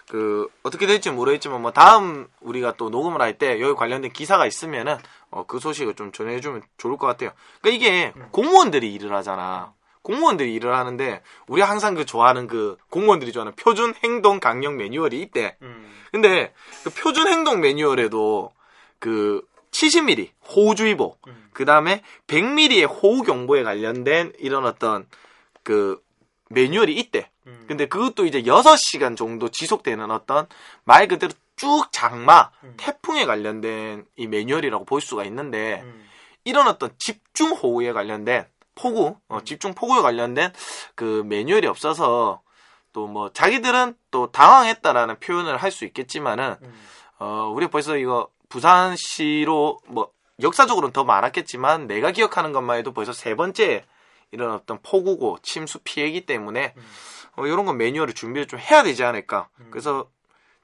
그 어떻게 될지 모르겠지만 뭐 다음 우리가 또 녹음을 할 때 여기 관련된 기사가 있으면은 어, 그 소식을 좀 전해주면 좋을 것 같아요. 그러니까 이게 공무원들이 일을 하잖아. 공무원들이 일을 하는데 우리 항상 그 좋아하는 그 공무원들이 좋아하는 표준 행동 강령 매뉴얼이 있대. 음. 근데 그 표준 행동 매뉴얼에도 그 70mm 호우주의보, 음. 그 다음에 100mm의 호우 경보에 관련된 이런 어떤 그 매뉴얼이 있대. 음. 근데 그것도 이제 6시간 정도 지속되는 어떤 말 그대로 쭉 장마, 음. 태풍에 관련된 이 매뉴얼이라고 볼 수가 있는데 음. 이런 어떤 집중 호우에 관련된 폭우, 어, 음. 집중 폭우에 관련된 그 매뉴얼이 없어서 또 뭐 자기들은 또 당황했다라는 표현을 할 수 있겠지만은 음. 어, 우리 벌써 이거 부산시로 뭐 역사적으로는 더 많았겠지만 내가 기억하는 것만 해도 벌써 세 번째 이런 어떤 폭우고 침수 피해이기 때문에 음. 어, 이런 건 매뉴얼을 준비를 좀 해야 되지 않을까. 음. 그래서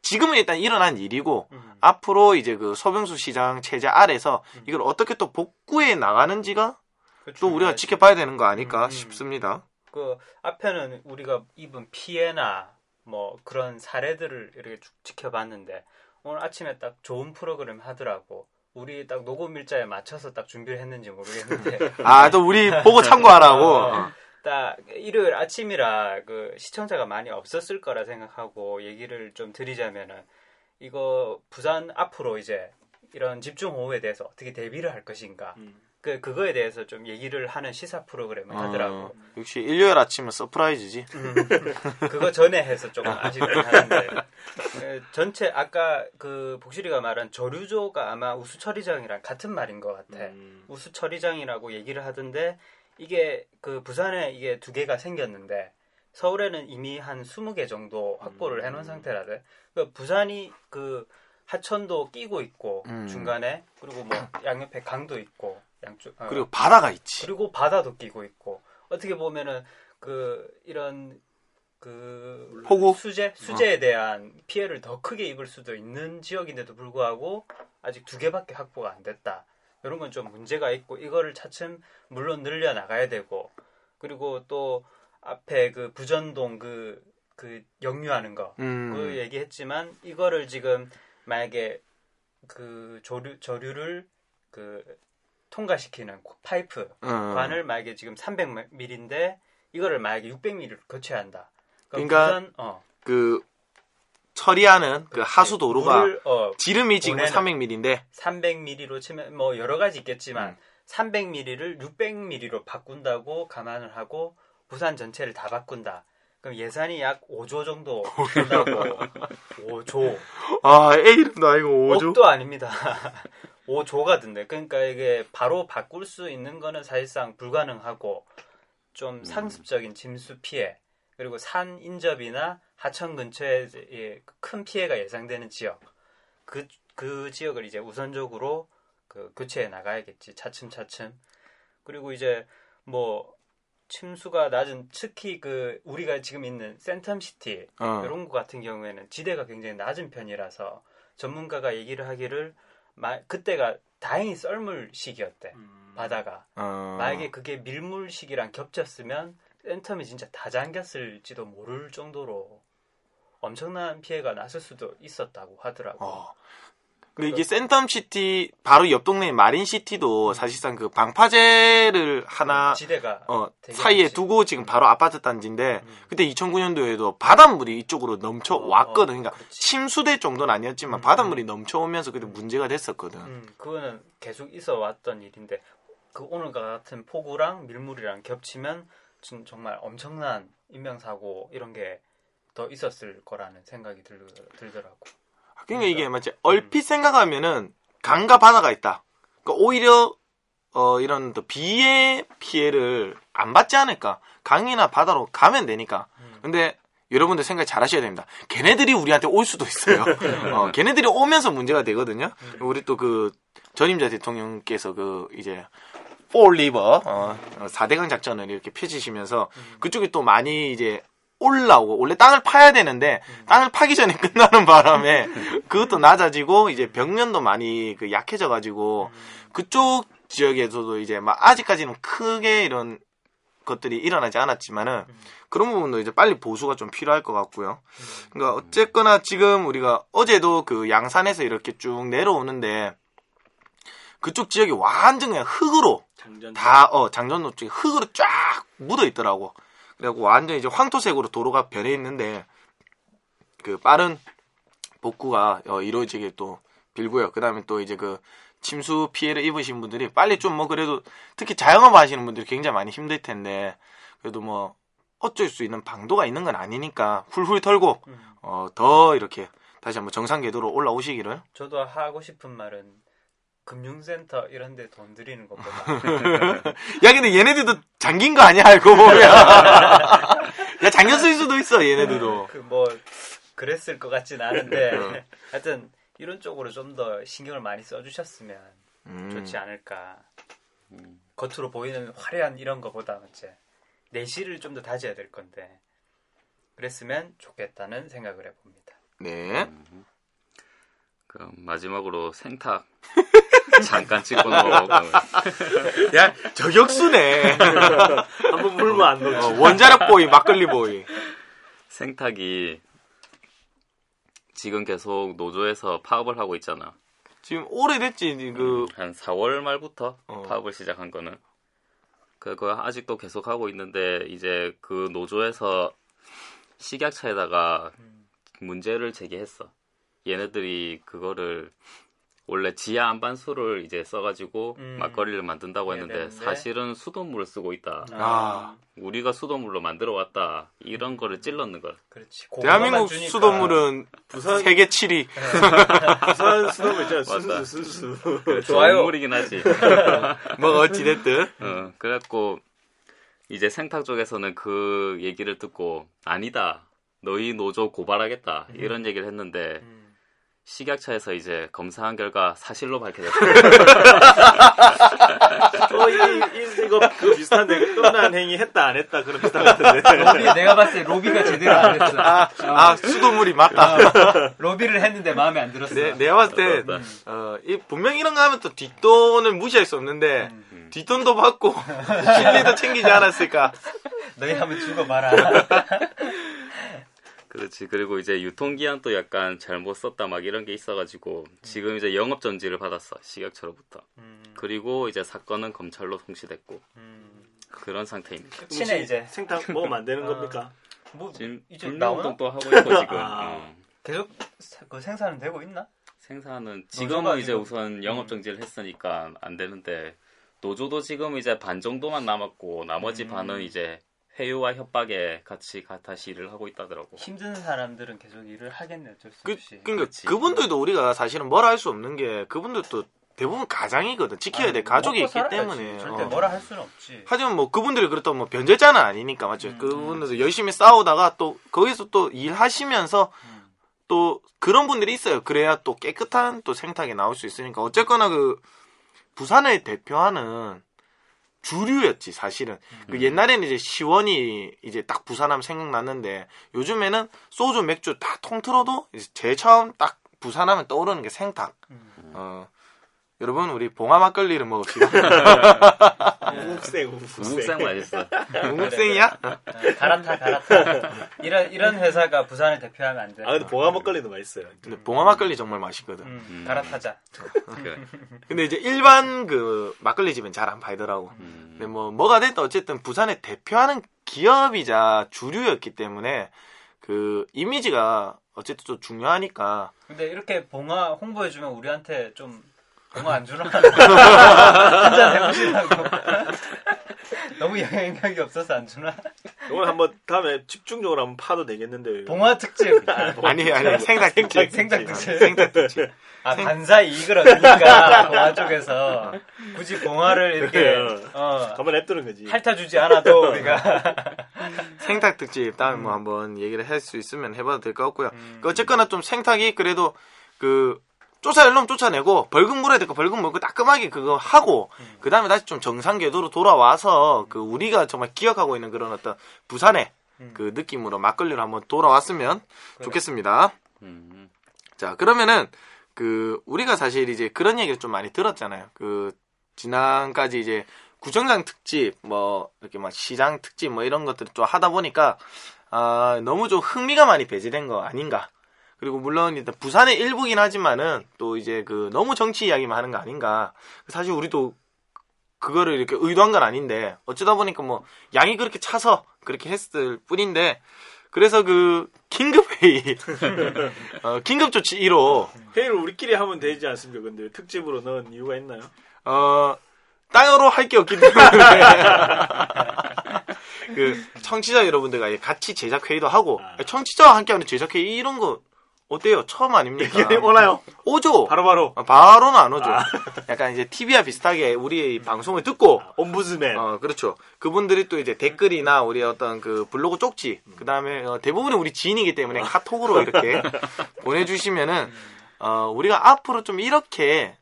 지금은 일단 일어난 일이고 음. 앞으로 이제 그 서병수 시장 체제 아래서 음. 이걸 어떻게 또 복구해 나가는지가 그또 우리가. 지켜봐야 되는 거 아닐까 음. 싶습니다. 그 앞에는 우리가 입은 피해나 뭐 그런 사례들을 이렇게 쭉 지켜봤는데 오늘 아침에 딱 좋은 프로그램 하더라고. 우리 딱 녹음 일자에 맞춰서 딱 준비를 했는지 모르겠는데 아, 또 우리 보고 참고하라고. 어, 딱 일요일 아침이라 그 시청자가 많이 없었을 거라 생각하고 얘기를 좀 드리자면은 이거 부산 앞으로 이제 이런 집중 호우에 대해서 어떻게 대비를 할 것인가 그 그거에 대해서 좀 얘기를 하는 시사 프로그램을 하더라고. 어, 역시 일요일 아침은 서프라이즈지. 그거 전에 해서 조금 아쉽긴 하는데 에, 전체 아까 그 복실이가 말한 저류조가 아마 우수처리장이랑 같은 말인 것 같아. 음. 우수처리장이라고 얘기를 하던데 이게 그 부산에 이게 두 개가 생겼는데 서울에는 이미 한 20개 정도 확보를 해놓은 상태라대. 그 부산이 그 하천도 끼고 있고 음. 중간에 그리고 뭐 양옆에 강도 있고 양쪽 어, 그리고 바다가 있지. 그리고 바다도 끼고 있고 어떻게 보면은 그 이런 그 폭우? 수재 수재에 대한 피해를 더 크게 입을 수도 있는 지역인데도 불구하고 아직 두 개밖에 확보가 안 됐다. 이런 건 좀 문제가 있고 이거를 차츰 물론 늘려 나가야 되고 그리고 또 앞에 그 부전동 그그 역류하는 거 음. 그 얘기했지만 이거를 지금 만약에 그 조류 저류를 그 통과시키는 파이프 어. 관을 만약에 지금 300mm인데 이거를 만약에 600mm를 거쳐야 한다. 그러니까 부산, 어, 그 처리하는 그 하수 도로가 물을, 어, 지름이 지금 보내는. 300mm인데 300mm로 치면 뭐 여러 가지 있겠지만 음. 300mm를 600mm로 바꾼다고 감안을 하고 부산 전체를 다 바꾼다. 그럼 예산이 약 5조 정도 된다고. 5조. 아 A 이름도 아니고 5조. 억도 아닙니다. 5조가 든대. 그러니까 이게 바로 바꿀 수 있는 거는 사실상 불가능하고 음. 좀 상습적인 짐수 피해 그리고 산 인접이나 하천 근처에 큰 피해가 예상되는 지역 그, 그 지역을 이제 우선적으로 그 교체해 나가야겠지 차츰차츰 그리고 이제 뭐 침수가 낮은 특히 그 우리가 지금 있는 센텀시티 어. 이런 거 같은 경우에는 지대가 굉장히 낮은 편이라서 전문가가 얘기를 하기를 마- 그때가 다행히 썰물 시기였대 바다가 어. 만약에 그게 밀물 시기랑 겹쳤으면 센텀이 진짜 다 잠겼을지도 모를 정도로 엄청난 피해가 났을 수도 있었다고 하더라고. 어. 근데 이게 센텀시티 바로 옆 동네 마린시티도 사실상 그 방파제를 하나 지대가 어, 사이에 많지. 두고 지금 바로 아파트 단지인데 음. 그때 2009년도에도 바닷물이 이쪽으로 넘쳐 어, 왔거든. 어, 그러니까 그렇지. 침수될 정도는 아니었지만 음, 바닷물이 넘쳐오면서 그때 문제가 됐었거든. 음, 그거는 계속 있어 왔던 일인데 그 오늘과 같은 폭우랑 밀물이랑 겹치면 진- 정말 엄청난 인명사고 이런 게 더 있었을 거라는 생각이 들, 들더라고. 그러니까 이게 마치 얼핏 생각하면은 강과 바다가 있다. 그러니까 오히려 어, 이런 또 비의 피해를 안 받지 않을까. 강이나 바다로 가면 되니까. 음. 근데 여러분들 생각 잘 하셔야 됩니다. 걔네들이 우리한테 올 수도 있어요. 어, 걔네들이 오면서 문제가 되거든요. 우리 또 그 전임자 대통령께서 그 이제 폴리버 어, 4대강 작전을 이렇게 펼치시면서 그쪽이 또 많이 이제 올라오고 원래 땅을 파야 되는데 땅을 파기 전에 끝나는 바람에 그것도 낮아지고 이제 벽면도 많이 그 약해져 가지고 그쪽 지역에서도 이제 막 아직까지는 크게 이런 것들이 일어나지 않았지만은 그런 부분도 이제 빨리 보수가 좀 필요할 것 같고요. 그러니까 어쨌거나 지금 우리가 어제도 그 양산에서 이렇게 쭉 내려오는데 그쪽 지역이 완전 그냥 흙으로 장전. 다, 어, 장전로 쪽에 흙으로 쫙 묻어 있더라고. 그래갖고 완전 이제 황토색으로 도로가 변해 있는데, 그 빠른 복구가 어, 이루어지길 또 빌고요. 그 다음에 또 이제 그 침수 피해를 입으신 분들이 빨리 좀 뭐 그래도 특히 자영업 하시는 분들이 굉장히 많이 힘들 텐데, 그래도 뭐 어쩔 수 있는 방도가 있는 건 아니니까 훌훌 털고, 어, 더 이렇게 다시 한번 정상 궤도로 올라오시기를. 저도 하고 싶은 말은 금융센터 이런 데 돈 들이는 것보다 야, 근데 얘네들도 잠긴 거 아니야, 알고 보면. 야, 잠겼을 수도 있어, 얘네들도. 그 뭐 그랬을 것 같진 않은데 어. 하여튼 이런 쪽으로 좀 더 신경을 많이 써주셨으면 음. 좋지 않을까. 겉으로 보이는 화려한 이런 거보다 이제 내실을 좀 더 다져야 될 건데 그랬으면 좋겠다는 생각을 해봅니다. 네. 그럼 마지막으로 생탁 잠깐 찍고 넘어가고 야, 저격수네. 한번 물면 안 녹지. 어, 원자력 보이, 막걸리 보이. 생탁이 지금 계속 노조에서 파업을 하고 있잖아. 지금 오래됐지, 그, 한 4월 말부터 어. 파업을 시작한 거는. 그거 아직도 계속 하고 있는데 이제 그 노조에서 식약처에다가 문제를 제기했어. 얘네들이 그거를 원래 지하 안반수를 이제 써가지고 음. 막걸리를 만든다고 해야 했는데 되는데. 사실은 수돗물을 쓰고 있다. 아, 우리가 수돗물로 만들어 왔다. 이런 거를 찔렀는 거야. 그렇지. 대한민국 수돗물은 부산 세계 7위. 부산 수돗물 있잖아. 맞다. 순수 순수. 좋아요. 물이긴 하지. 뭐가 어찌 됐든. 어, 그래갖고 이제 생탁 쪽에서는 그 얘기를 듣고 아니다. 너희 노조 고발하겠다. 이런 얘기를 했는데 음. 식약처에서 이제 검사한 결과 사실로 밝혀졌어. 어, 이, 이, 이거 그 비슷한데 끝난 행위 했다 안 했다 그런 비슷한 것 같은데. 로비 내가 봤을 때 로비가 제대로 안 됐어. 아, 아, 수돗물이 맞다. 로비를 했는데 마음에 안 들었어. 내, 내가 봤을 때. 어, 이, 분명히 이런 거 하면 또 뒷돈을 무시할 수 없는데, 음. 뒷돈도 받고, 실리도 챙기지 않았을까. 너희 한번 죽어봐라. 그렇지. 그리고 이제 유통기한도 약간 잘못 썼다 막 이런 게 있어가지고 지금 이제 영업 정지를 받았어. 식약처로부터. 음, 그리고 이제 사건은 검찰로 송치됐고 음. 그런 상태입니다. 친해 이제. 생탕 먹으면 안 되는 겁니까? 뭐 지금 이제 나오나? 또 하고 있고 지금. 아. 어. 계속 사- 그 생산은 되고 있나? 생산은 노조가 지금은 이제 우선 영업 정지를 했으니까 안 되는데 노조도 지금 이제 반 정도만 남았고 나머지 음. 반은 이제 회유와 협박에 같이 가- 다시 일을 하고 있다더라고. 힘든 사람들은 계속 일을 하겠네 어쩔 수 그, 없이. 그러니까 그렇지. 그분들도 우리가 사실은 뭐라 할 수 없는 게, 그분들도 대부분 가장이거든. 지켜야 될 가족이 먹고 있기 살아야지. 때문에. 절대 어. 뭐라 할 수는 없지. 하지만 뭐 그분들이 그렇다고 뭐 변제자는 아니니까 맞죠. 음, 그분들도 열심히 싸우다가 또 거기서 또 일하시면서 음. 또 그런 분들이 있어요. 그래야 또 깨끗한 또 생탁이 나올 수 있으니까 어쨌거나 그 부산을 대표하는 주류였지 사실은. 그 옛날에는 이제 시원이 이제 딱 부산하면 생각났는데 요즘에는 소주 맥주 다 통틀어도 이제 제일 처음 딱 부산하면 떠오르는 게 생탁. 음. 어 여러분 우리 봉화 막걸리를 먹읍시다. 우국생 우국생. 우국생 맛있어. 중국생이야? 어, 갈아타 갈아타. 이런 이런 회사가 부산을 대표하면 안 돼. 아 근데 봉화 막걸리도 맛있어요. 근데 봉화 막걸리 정말 맛있거든. 음, 음. 갈아타자. 그래. 근데 이제 일반 그 막걸리 집은 잘 안 팔더라고. 음. 근데 뭐 뭐가 됐든 어쨌든 부산을 대표하는 기업이자 주류였기 때문에 그 이미지가 어쨌든 좀 중요하니까 근데 이렇게 봉화 홍보해주면 우리한테 좀 봉화 안 주나? 한잔 해보시라고. 너무 영향력이 없어서 안 주나? 오늘 한번 다음에 집중적으로 한번 파도 되겠는데. 봉화 특집. 아니 아니 생각 특집 생각 특집. 생각 특집 아, 반사 이익을 얻으니까 봉화 쪽에서 굳이 봉화를 이렇게 그래요. 어, 한번 냅두는 거지. 핥아주지 않아도 우리가 생탁 특집 다음에 뭐 한번 얘기를 할 수 있으면 해봐도 될 것 같고요. 그 어쨌거나 좀 생탁이 그래도 그 쫓아낼 놈 쫓아내고 벌금 물어야 될거 벌금 물고 따끔하게 그거 하고 그 다음에 다시 좀 정상 궤도로 돌아와서 그 우리가 정말 기억하고 있는 그런 어떤 부산의 그 느낌으로 막걸리로 한번 돌아왔으면 좋겠습니다. 음. 자 그러면은 그 우리가 사실 이제 그런 얘기를 좀 많이 들었잖아요. 그 지난까지 이제 구청장 특집, 뭐 이렇게 막 시장 특집 뭐 이런 것들을 좀 하다 보니까 아, 너무 좀 흥미가 많이 배제된 거 아닌가. 그리고 물론 일단 부산의 일부긴 하지만은 또 이제 그 너무 정치 이야기만 하는 거 아닌가. 사실 우리도 그거를 이렇게 의도한 건 아닌데 어쩌다 보니까 뭐 양이 그렇게 차서 그렇게 했을 뿐인데 그래서 그 긴급 회의, 어, 긴급 조치 1호 회의를 우리끼리 하면 되지 않습니까? 근데 왜 특집으로 넣은 이유가 있나요? 어, 따로 할 게 없기 때문에. 그, 청취자 여러분들과 같이 제작 회의도 하고, 아. 청취자와 함께하는 제작 회의 이런 거 어때요? 처음 아닙니까? 오나요? 오죠? 바로바로 어, 바로 는 안 오죠. 약간 이제 TV와 비슷하게 우리 방송을 듣고, 옴부즈맨. 어, 그렇죠. 그분들이 또 이제 댓글이나 우리 어떤 그 블로그 쪽지, 그 다음에 대부분은 우리 지인이기 때문에 카톡으로 이렇게 보내 주시면은, 어, 우리가 앞으로 좀 이렇게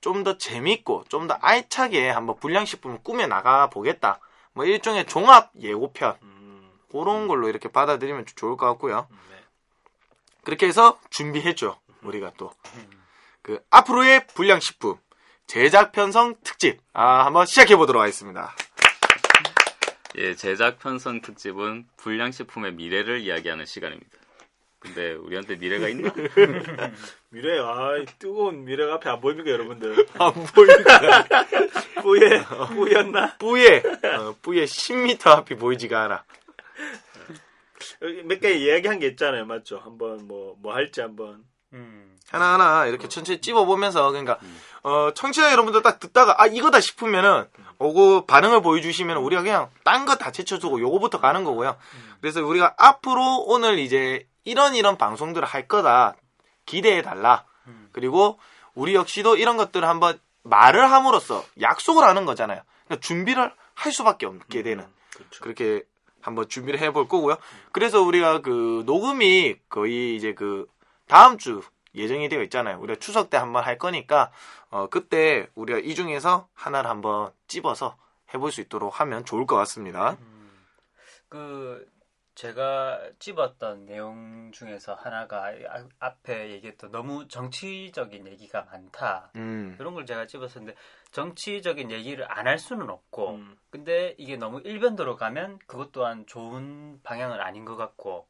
좀 더 재밌고 좀 더 알차게 한번 불량식품을 꾸며 나가 보겠다. 뭐 일종의 종합 예고편 음, 그런 걸로 이렇게 받아들이면 좀 좋을 것 같고요. 네. 그렇게 해서 준비했죠. 우리가 또 그 앞으로의 불량식품 제작 편성 특집 아 한번 시작해 보도록 하겠습니다. 예, 제작 편성 특집은 불량식품의 미래를 이야기하는 시간입니다. 근데 우리한테 미래가 있나? 미래, 아, 뜨거운 미래가 앞에 안 보입니까, 여러분들? 안 보입니다. 뿌예, 뿌였나? 뿌에 어, 뿌에 10m 앞이 보이지가 않아. 몇 개 이야기한 게 있잖아요, 맞죠? 한번 뭐, 뭐 할지 한번. 음. 하나하나 이렇게 천천히 찝어보면서 그러니까 어, 청취자 여러분들 딱 듣다가 아 이거다 싶으면은 오고 반응을 보여주시면 우리가 그냥 딴 거 다 제쳐주고 요거부터 가는 거고요. 그래서 우리가 앞으로 오늘 이제 이런 이런 방송들을 할 거다 기대해 달라. 그리고 우리 역시도 이런 것들을 한번 말을 함으로써 약속을 하는 거잖아요. 그러니까 준비를 할 수밖에 없게 되는 그렇죠. 그렇게 한번 준비를 해볼 거고요. 그래서 우리가 그 녹음이 거의 이제 그 다음 주 예정이 되어 있잖아요. 우리가 추석 때 한번 할 거니까 어 그때 우리가 이 중에서 하나를 한번 찝어서 해볼 수 있도록 하면 좋을 것 같습니다. 그 제가 찝었던 내용 중에서 하나가 아- 앞에 얘기했던 너무 정치적인 얘기가 많다. 음, 그런 걸 제가 찝었었는데 정치적인 얘기를 안 할 수는 없고 음, 근데 이게 너무 일변도로 가면 그것 또한 좋은 방향은 아닌 것 같고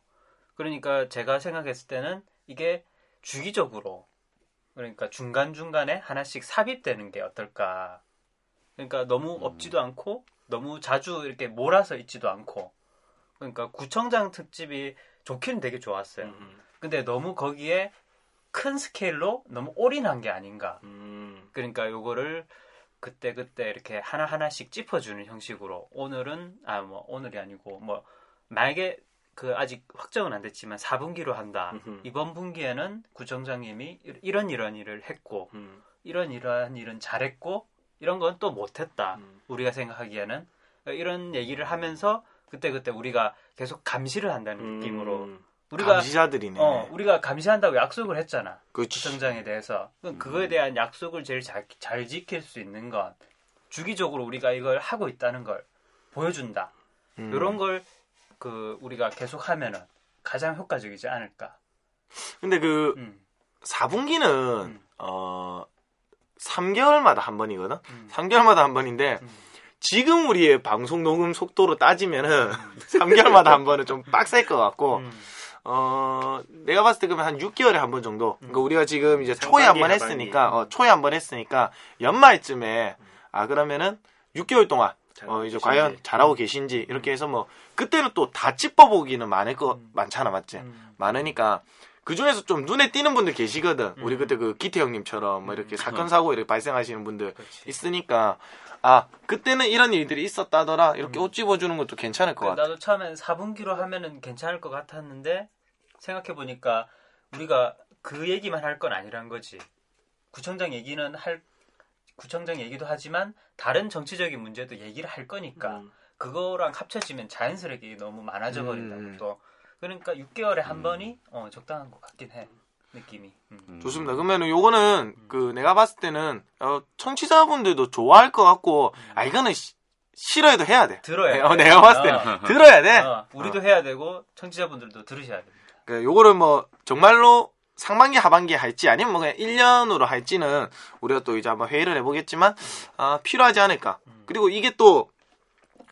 그러니까 제가 생각했을 때는 이게 주기적으로 그러니까 중간 중간에 하나씩 삽입되는 게 어떨까. 그러니까 너무 없지도 않고 너무 자주 이렇게 몰아서 있지도 않고 그러니까 구청장 특집이 좋기는 되게 좋았어요 음, 근데 너무 거기에 큰 스케일로 너무 올인한 게 아닌가 음, 그러니까 요거를 그때 그때 이렇게 하나 하나씩 짚어주는 형식으로 오늘은 아 뭐 오늘이 아니고 뭐 만약에 그 아직 확정은 안 됐지만 4분기로 한다. 음흠. 이번 분기에는 구청장님이 이- 이런 이런 일을 했고 음, 이런 이러한 일은 잘했고 이런 건 또 못했다. 음. 우리가 생각하기에는 이런 얘기를 하면서 그때 그때 우리가 계속 감시를 한다는 느낌으로 음, 우리가 감시자들이네. 어 우리가 감시한다고 약속을 했잖아. 그렇지. 구청장에 대해서 그럼 그거에 대한 약속을 제일 잘, 잘 지킬 수 있는 건 주기적으로 우리가 이걸 하고 있다는 걸 보여준다. 음. 이런 걸 그 우리가 계속 하면은 가장 효과적이지 않을까. 근데 그 음, 4분기는 음. 어 3개월마다 한 번이거든. 음. 3개월마다 한 번인데 음. 지금 우리의 방송 녹음 속도로 따지면은 3개월마다 한 번은 좀 빡셀 것 같고 음, 어 내가 봤을 때 그러면 한 6개월에 한 번 정도. 그러니까 우리가 지금 이제 초에 한 번. 했으니까 어 초에 한 번 했으니까 연말쯤에 아 그러면은 6개월 동안 어 이제 계신지. 과연 잘하고 계신지 이렇게 해서 뭐 그때는 또다 찝어보기는 많을 거 많잖아 맞지? 음. 많으니까 그 중에서 좀 눈에 띄는 분들 계시거든. 우리 음. 그때 그 기태 형님처럼 뭐 이렇게 음. 사건 사고 이렇게 발생하시는 분들 그렇지. 있으니까 아 그때는 이런 일들이 있었다더라 이렇게 옷 집어주는 것도 괜찮을 것 같아. 나도 처음엔 4분기로 하면은 괜찮을 것 같았는데 생각해 보니까 우리가 그 얘기만 할 건 아니란 거지. 구청장 얘기는 할 구청장 얘기도 하지만 다른 정치적인 문제도 얘기를 할 거니까 음. 그거랑 합쳐지면 자연스럽게 너무 많아져 버린다고 음. 또 그러니까 6개월에 한 번이 어, 적당한 것 같긴 해 느낌이 음. 음. 좋습니다. 그러면 요거는 그 내가 봤을 때는 어, 청취자분들도 좋아할 것 같고 아 이거는 시- 싫어해도 해야 돼. 들어야 돼. 어, 내가 봤을 때는 어, 들어야 돼. 어, 우리도 해야 되고 청취자분들도 들으셔야 됩니다. 그 요거를 뭐 정말로 상반기 하반기에 할지 아니면 뭐 그냥 1년으로 할지는 우리가 또 이제 한번 회의를 해보겠지만 아, 필요하지 않을까. 그리고 이게 또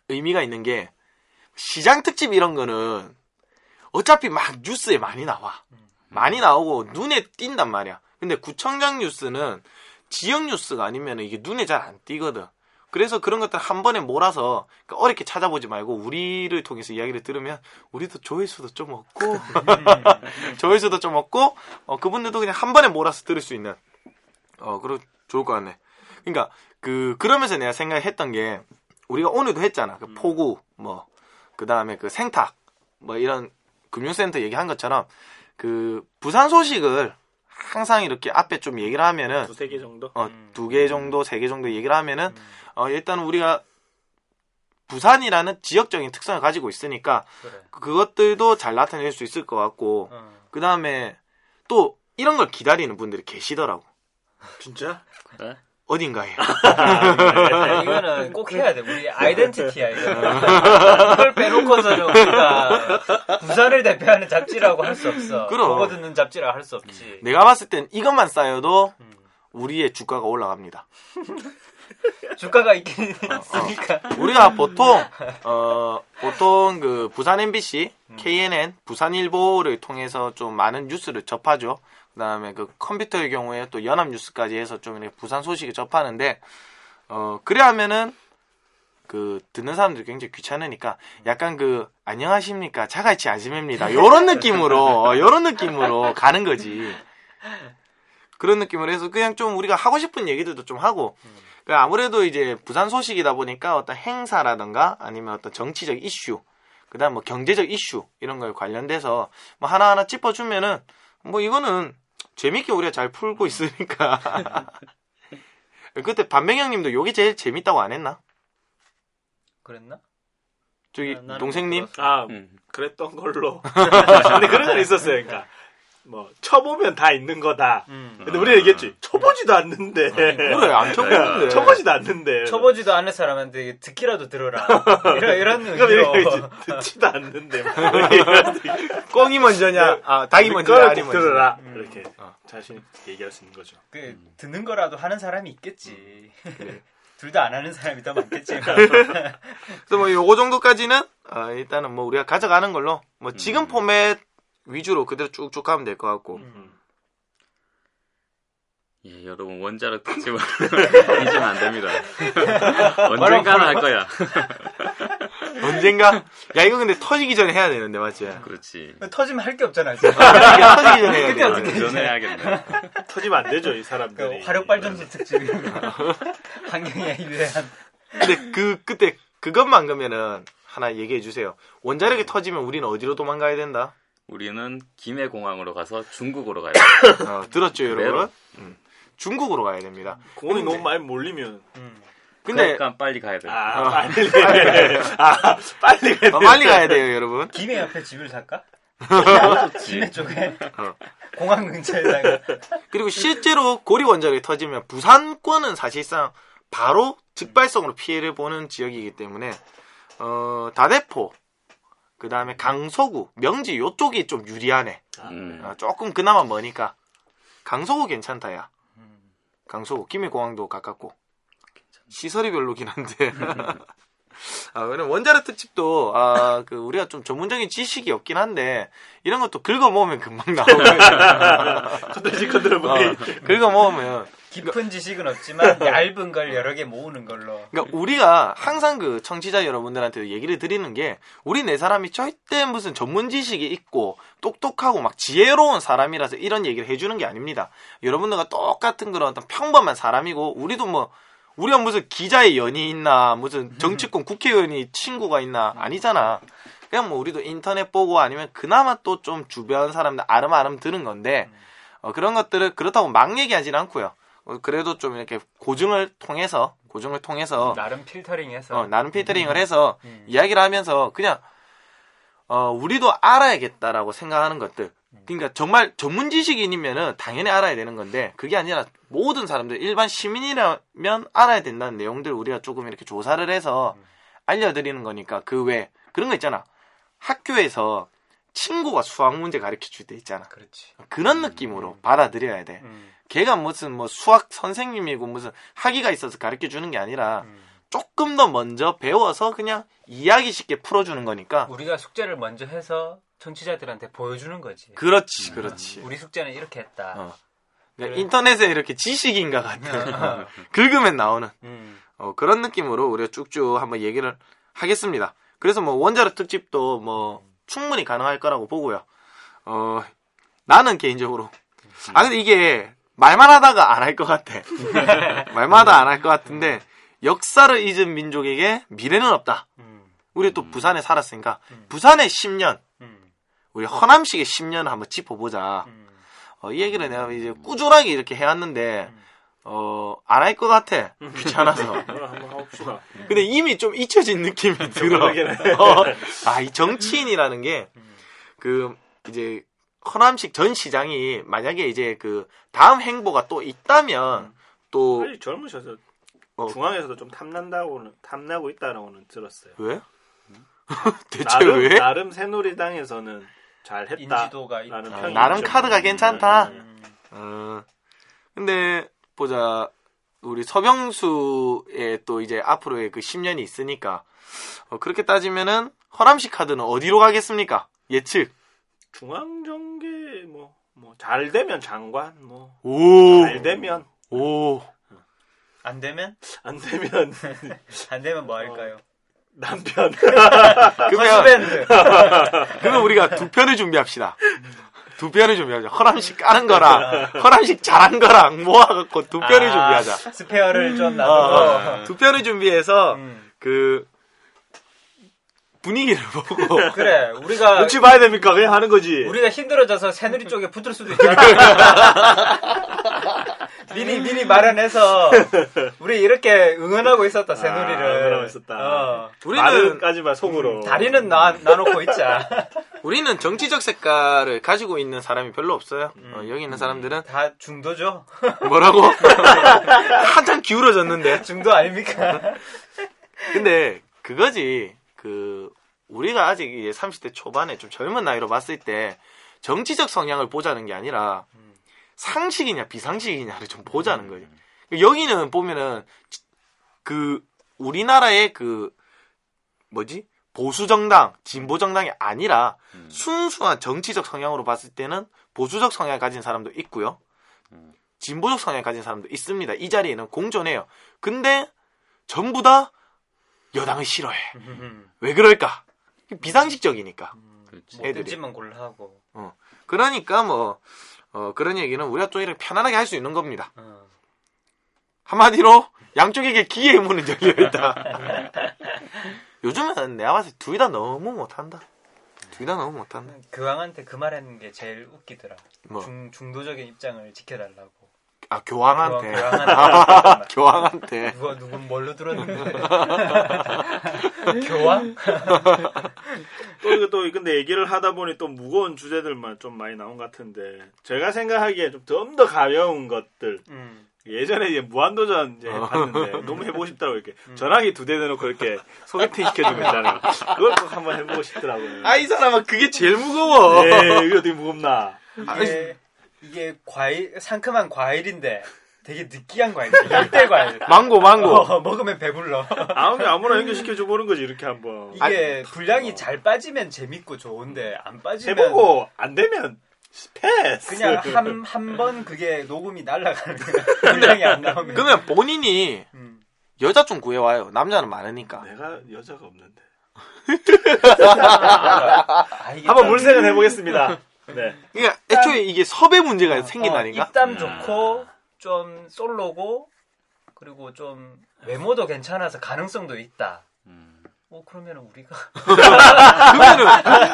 의미가 있는 게 시장 특집 이런 거는 어차피 막 뉴스에 많이 나와. 많이 나오고 눈에 띈단 말이야. 근데 구청장 뉴스는 지역 뉴스가 아니면 이게 눈에 잘 안 띄거든. 그래서 그런 것들 한 번에 몰아서 그러니까 어렵게 찾아보지 말고 우리를 통해서 이야기를 들으면 우리도 조회수도 좀 얻고 조회수도 좀 얻고 어, 그분들도 그냥 한 번에 몰아서 들을 수 있는 어 그러 좋을 것 같네. 그러니까 그 그러면서 내가 생각했던 게 우리가 오늘도 했잖아. 그 포구 뭐 그다음에 그 생탁 뭐 이런 금융센터 얘기한 것처럼 그 부산 소식을 항상 이렇게 앞에 좀 얘기를 하면은 두세 개 정도? 어, 두 개 정도, 세 개 정도 얘기를 하면은, 어, 일단 우리가 부산이라는 지역적인 특성을 가지고 있으니까, 그래. 그것들도 잘 나타낼 수 있을 것 같고, 어. 그 다음에 또 이런 걸 기다리는 분들이 계시더라고. 진짜? 그래? 어딘가에. 아, 이거는 꼭 해야 돼. 우리 아이덴티티야, 이거. 이걸 빼놓고서는 우리가 부산을 대표하는 잡지라고 할 수 없어. 그럼. 보고 듣는 잡지라고 할수 없지. 내가 봤을 땐 이것만 쌓여도 음. 우리의 주가가 올라갑니다. 주가가 있긴 있으니까. 우리가 보통 어 보통 그 부산 MBC, KNN, 부산일보를 통해서 좀 많은 뉴스를 접하죠. 그다음에 그 컴퓨터의 경우에 또 연합뉴스까지 해서 좀 이렇게 부산 소식을 접하는데 어 그래 하면은 그 듣는 사람들이 굉장히 귀찮으니까 약간 그 안녕하십니까 자갈치 아지매입니다. 요런 느낌으로 어, 요런 느낌으로 가는 거지. 그런 느낌으로 해서 그냥 좀 우리가 하고 싶은 얘기들도 좀 하고 그 아무래도 이제 부산 소식이다 보니까 어떤 행사라든가 아니면 어떤 정치적 이슈 그다음 뭐 경제적 이슈 이런 거에 관련돼서 뭐 하나하나 짚어주면은 뭐 이거는 재밌게 우리가 잘 풀고 있으니까 그때 반명형님도 요게 제일 재밌다고 안 했나? 그랬나? 저기 나- 나는 동생님 못 아, 음. 그랬던 걸로. 근데 그런 건 있었어요. 그러니까 뭐 쳐보면 다 있는 거다. 음. 근데 우리 얘기했지. 쳐보지도 않는데. 그래 안 쳐보는데 쳐보지도 않는데. 쳐보지도 않는 사람한테 듣기라도 들어라. 이런, 이런 의미로. 듣지도 않는데. 얘기하는데 꽁이 먼저냐 아 닭이 먼저냐 먼저냐 들어라. 음. 이렇게 어. 자신 있게 얘기할 수 있는 거죠. 그, 듣는 거라도 하는 사람이 있겠지. 둘다 안 하는 사람이 더 많겠지. 그래서 뭐 요거 정도까지는 어, 일단은 뭐 우리가 가져가는 걸로 뭐 지금 음. 포맷 위주로 그대로 쭉쭉 가면 될 것 같고 음. 예, 여러분 원자력 특집을 잊으면 안 됩니다. 언젠가는 할 거야. 언젠가 야 이거 근데 터지기 전에 해야 되는데 맞지? 그렇지. 터지면 할 게 없잖아, 지금. 터지기 전에 해야 돼. 아, 전해야겠네. 터지면 안 되죠, 이그 사람들이. 화력 발전소 특집. 환경에 유해한. 근데 그 그때 그것만 그러면은 하나 얘기해 주세요. 원자력이 터지면 우리는 어디로 도망가야 된다? 우리는 김해공항으로 가서 중국으로 가요. 어, 들었죠. 여러분? 음. 중국으로 가야 됩니다. 근데- 너무 많이 몰리면. 음. 근데 그러니까 빨리 가야 돼. 아, 어. 빨리. 아, 빨리 가야 어, 빨리 가야 돼요, 여러분. 김해 옆에 집을 살까? 김해 쪽에. 어. 공항 근처에다가. 그리고 실제로 고리 원자력이 터지면 부산권은 사실상 바로 즉발성으로 피해를 보는 지역이기 때문에 어, 다대포 그 다음에 강서구 명지 요쪽이 좀 유리하네. 음. 어, 조금 그나마 머니까. 강서구 괜찮다 야. 강서구 김해공항도 가깝고. 시설이 별로긴 한데 아, 왜냐면 원자력 특집도 아, 그 우리가 좀 전문적인 지식이 없긴 한데 이런 것도 긁어 모으면 금방 나오거든요. 컨트롤 어, 긁어 모으면 깊은 지식은 없지만 얇은 걸 여러 개 모으는 걸로. 그러니까 우리가 항상 그 청취자 여러분들한테 얘기를 드리는 게 우리 네 사람이 절대 무슨 전문 지식이 있고 똑똑하고 막 지혜로운 사람이라서 이런 얘기를 해주는 게 아닙니다. 여러분들과 똑같은 그런 어떤 평범한 사람이고 우리도 뭐 우리가 무슨 기자의 연이 있나 무슨 정치권 국회의원이 친구가 있나 아니잖아. 그냥 뭐 우리도 인터넷 보고 아니면 그나마 또 좀 주변 사람들 아름아름 들은 건데 어, 그런 것들을 그렇다고 막 얘기하지는 않고요. 어, 그래도 좀 이렇게 고증을 통해서 고증을 통해서 나름 필터링해서. 어, 나름 필터링을 해서 음. 이야기를 하면서 그냥 어, 우리도 알아야겠다라고 생각하는 것들. 그러니까 정말 전문 지식인이면은 당연히 알아야 되는 건데 그게 아니라 모든 사람들 일반 시민이라면 알아야 된다는 내용들 우리가 조금 이렇게 조사를 해서 알려드리는 거니까 그 외 그런 거 있잖아. 학교에서 친구가 수학 문제 가르쳐 줄 때 있잖아. 그렇지. 그런 느낌으로 받아들여야 돼. 음. 걔가 무슨 뭐 수학 선생님이고 무슨 학위가 있어서 가르쳐 주는 게 아니라 음. 조금 더 먼저 배워서 그냥 이야기 쉽게 풀어주는 거니까. 우리가 숙제를 먼저 해서 청취자들한테 보여주는 거지. 그렇지, 그렇지. 우리 숙제는 이렇게 했다. 어. 그러니까 그래. 인터넷에 이렇게 지식인가 같은 긁으면 나오는 음. 어, 그런 느낌으로 우리가 쭉쭉 한번 얘기를 하겠습니다. 그래서 뭐 원자력 특집도 뭐 충분히 가능할 거라고 보고요. 어, 나는 개인적으로 아 근데 이게 말만 하다가 안 할 것 같아. 말만 하다 안 할 것 같은데 역사를 잊은 민족에게 미래는 없다. 음. 우리 또 부산에 살았으니까 부산의 10년, 음. 우리 허남식의 10년을 한번 짚어보자. 음. 어, 이 얘기를 내가 이제 꾸준하게 이렇게 해왔는데 어, 안 할 것 같아. 귀찮아서. 그럼 한번 해봅시다. 근데 이미 좀 잊혀진 느낌이 들어. 어, 아, 이 정치인이라는 게, 그, 이제, 허남식 전 시장이 만약에 이제 그, 다음 행보가 또 있다면, 또, 아니, 젊으셔서 어. 중앙에서도 좀 탐난다고는 탐나고 있다고는 들었어요. 왜? 대체 나름 왜? 나름 새누리당에서는 잘했다. 인지도가 있다. 라는 아, 나름. 카드가 괜찮다. 음, 음. 어, 근데, 보자, 우리 서병수의 또 이제 앞으로의 그 10년이 있으니까, 어, 그렇게 따지면은, 허남식 카드는 어디로 가겠습니까? 예측. 중앙정계 뭐 뭐 잘 되면 장관 뭐 오. 잘 되면 오. 안 되면 안 되면 안 되면 뭐 할까요? 남편 그러면. 그러면 우리가 두 편을 준비합시다. 두 편을 준비하자. 허람식 까는 거랑, 허람식 잘한 거랑 모아갖고 두 편을 아, 준비하자. 스페어를 좀 어, 놔두고. 두 편을 준비해서, 음. 그, 분위기를 보고, 그래, 우리가 눈치 봐야 됩니까? 그냥 하는 거지. 우리가 힘들어져서 새누리 쪽에 붙을 수도 있잖아. 미리 미리 마련해서 우리 이렇게 응원하고 있었다 새누리를. 아, 응원하고 있었다. 어. 우리는, 말은까지만 속으로. 다리는 나, 놔놓고 있자. 우리는 정치적 색깔을 가지고 있는 사람이 별로 없어요. 어, 여기 있는 사람들은 다 중도죠. 뭐라고? 한참 기울어졌는데. 중도 아닙니까? 근데 그거지 그 우리가 아직 이제 30대 초반에 좀 젊은 나이로 봤을 때 정치적 성향을 보자는 게 아니라 상식이냐 비상식이냐를 좀 보자는 거지. 여기는 보면은 그 우리나라의 그 뭐지 보수 정당, 진보 정당이 아니라 순수한 정치적 성향으로 봤을 때는 보수적 성향을 가진 사람도 있고요. 진보적 성향을 가진 사람도 있습니다. 이 자리에는 공존해요. 근데 전부 다 여당을 싫어해. 왜 그럴까? 비상식적이니까. 그렇지. 애들이. 뭐든지만 골라 하고. 그러니까 뭐 어, 그런 얘기는 우리가 좀 이렇게 편안하게 할 수 있는 겁니다. 어. 한마디로 양쪽에게 기회의 문은 열려 있다. 요즘은 내가 봤을 때 둘 다 너무 못한다. 둘 다 너무 못한다. 교황한테 그 말하는 게 제일 웃기더라. 뭐? 중, 중도적인 입장을 지켜달라고. 아 교황한테. 교황한테. 교황한테. 누가 누군 뭘로 들었는데? 교황? 또 이거 또 근데 얘기를 하다 보니 또 무거운 주제들만 좀 많이 나온 것 같은데 제가 생각하기에 좀 좀 더 가벼운 것들 음. 예전에 이제 무한도전 이제 어. 봤는데 너무 해보고 싶다고 이렇게 전화기 두대 대놓고 이렇게 소개팅 시켜주고 있잖아요. 그걸 꼭 한번 해보고 싶더라고요. 아 이 사람아 그게 제일 무거워. 예, 이거 되게 무겁나. 이게, 이게 과일, 상큼한 과일인데 되게 느끼한 과일이야. 열대 과일. 망고 망고. 어, 먹으면 배불러. 아무나 아무나 연결시켜줘 보는 거지 이렇게 한번. 이게 분량이 잘 빠지면 재밌고 좋은데 안 빠지면 해보고 안 되면 패스. 그냥 한 한 번 그게 녹음이 날아가는 거야. 분량이 안 나오면. 그러면 본인이 음. 여자 좀 구해와요. 남자는 많으니까. 내가 여자가 없는데. 아, 한번 좀 물색을 해보겠습니다. 네. 그러니까 애초에 이게 섭외 문제가 생긴다니까. 어, 입담 좋고 좀 솔로고 그리고 좀 외모도 괜찮아서 가능성도 있다. 음. 어 그러면 우리가 그러면은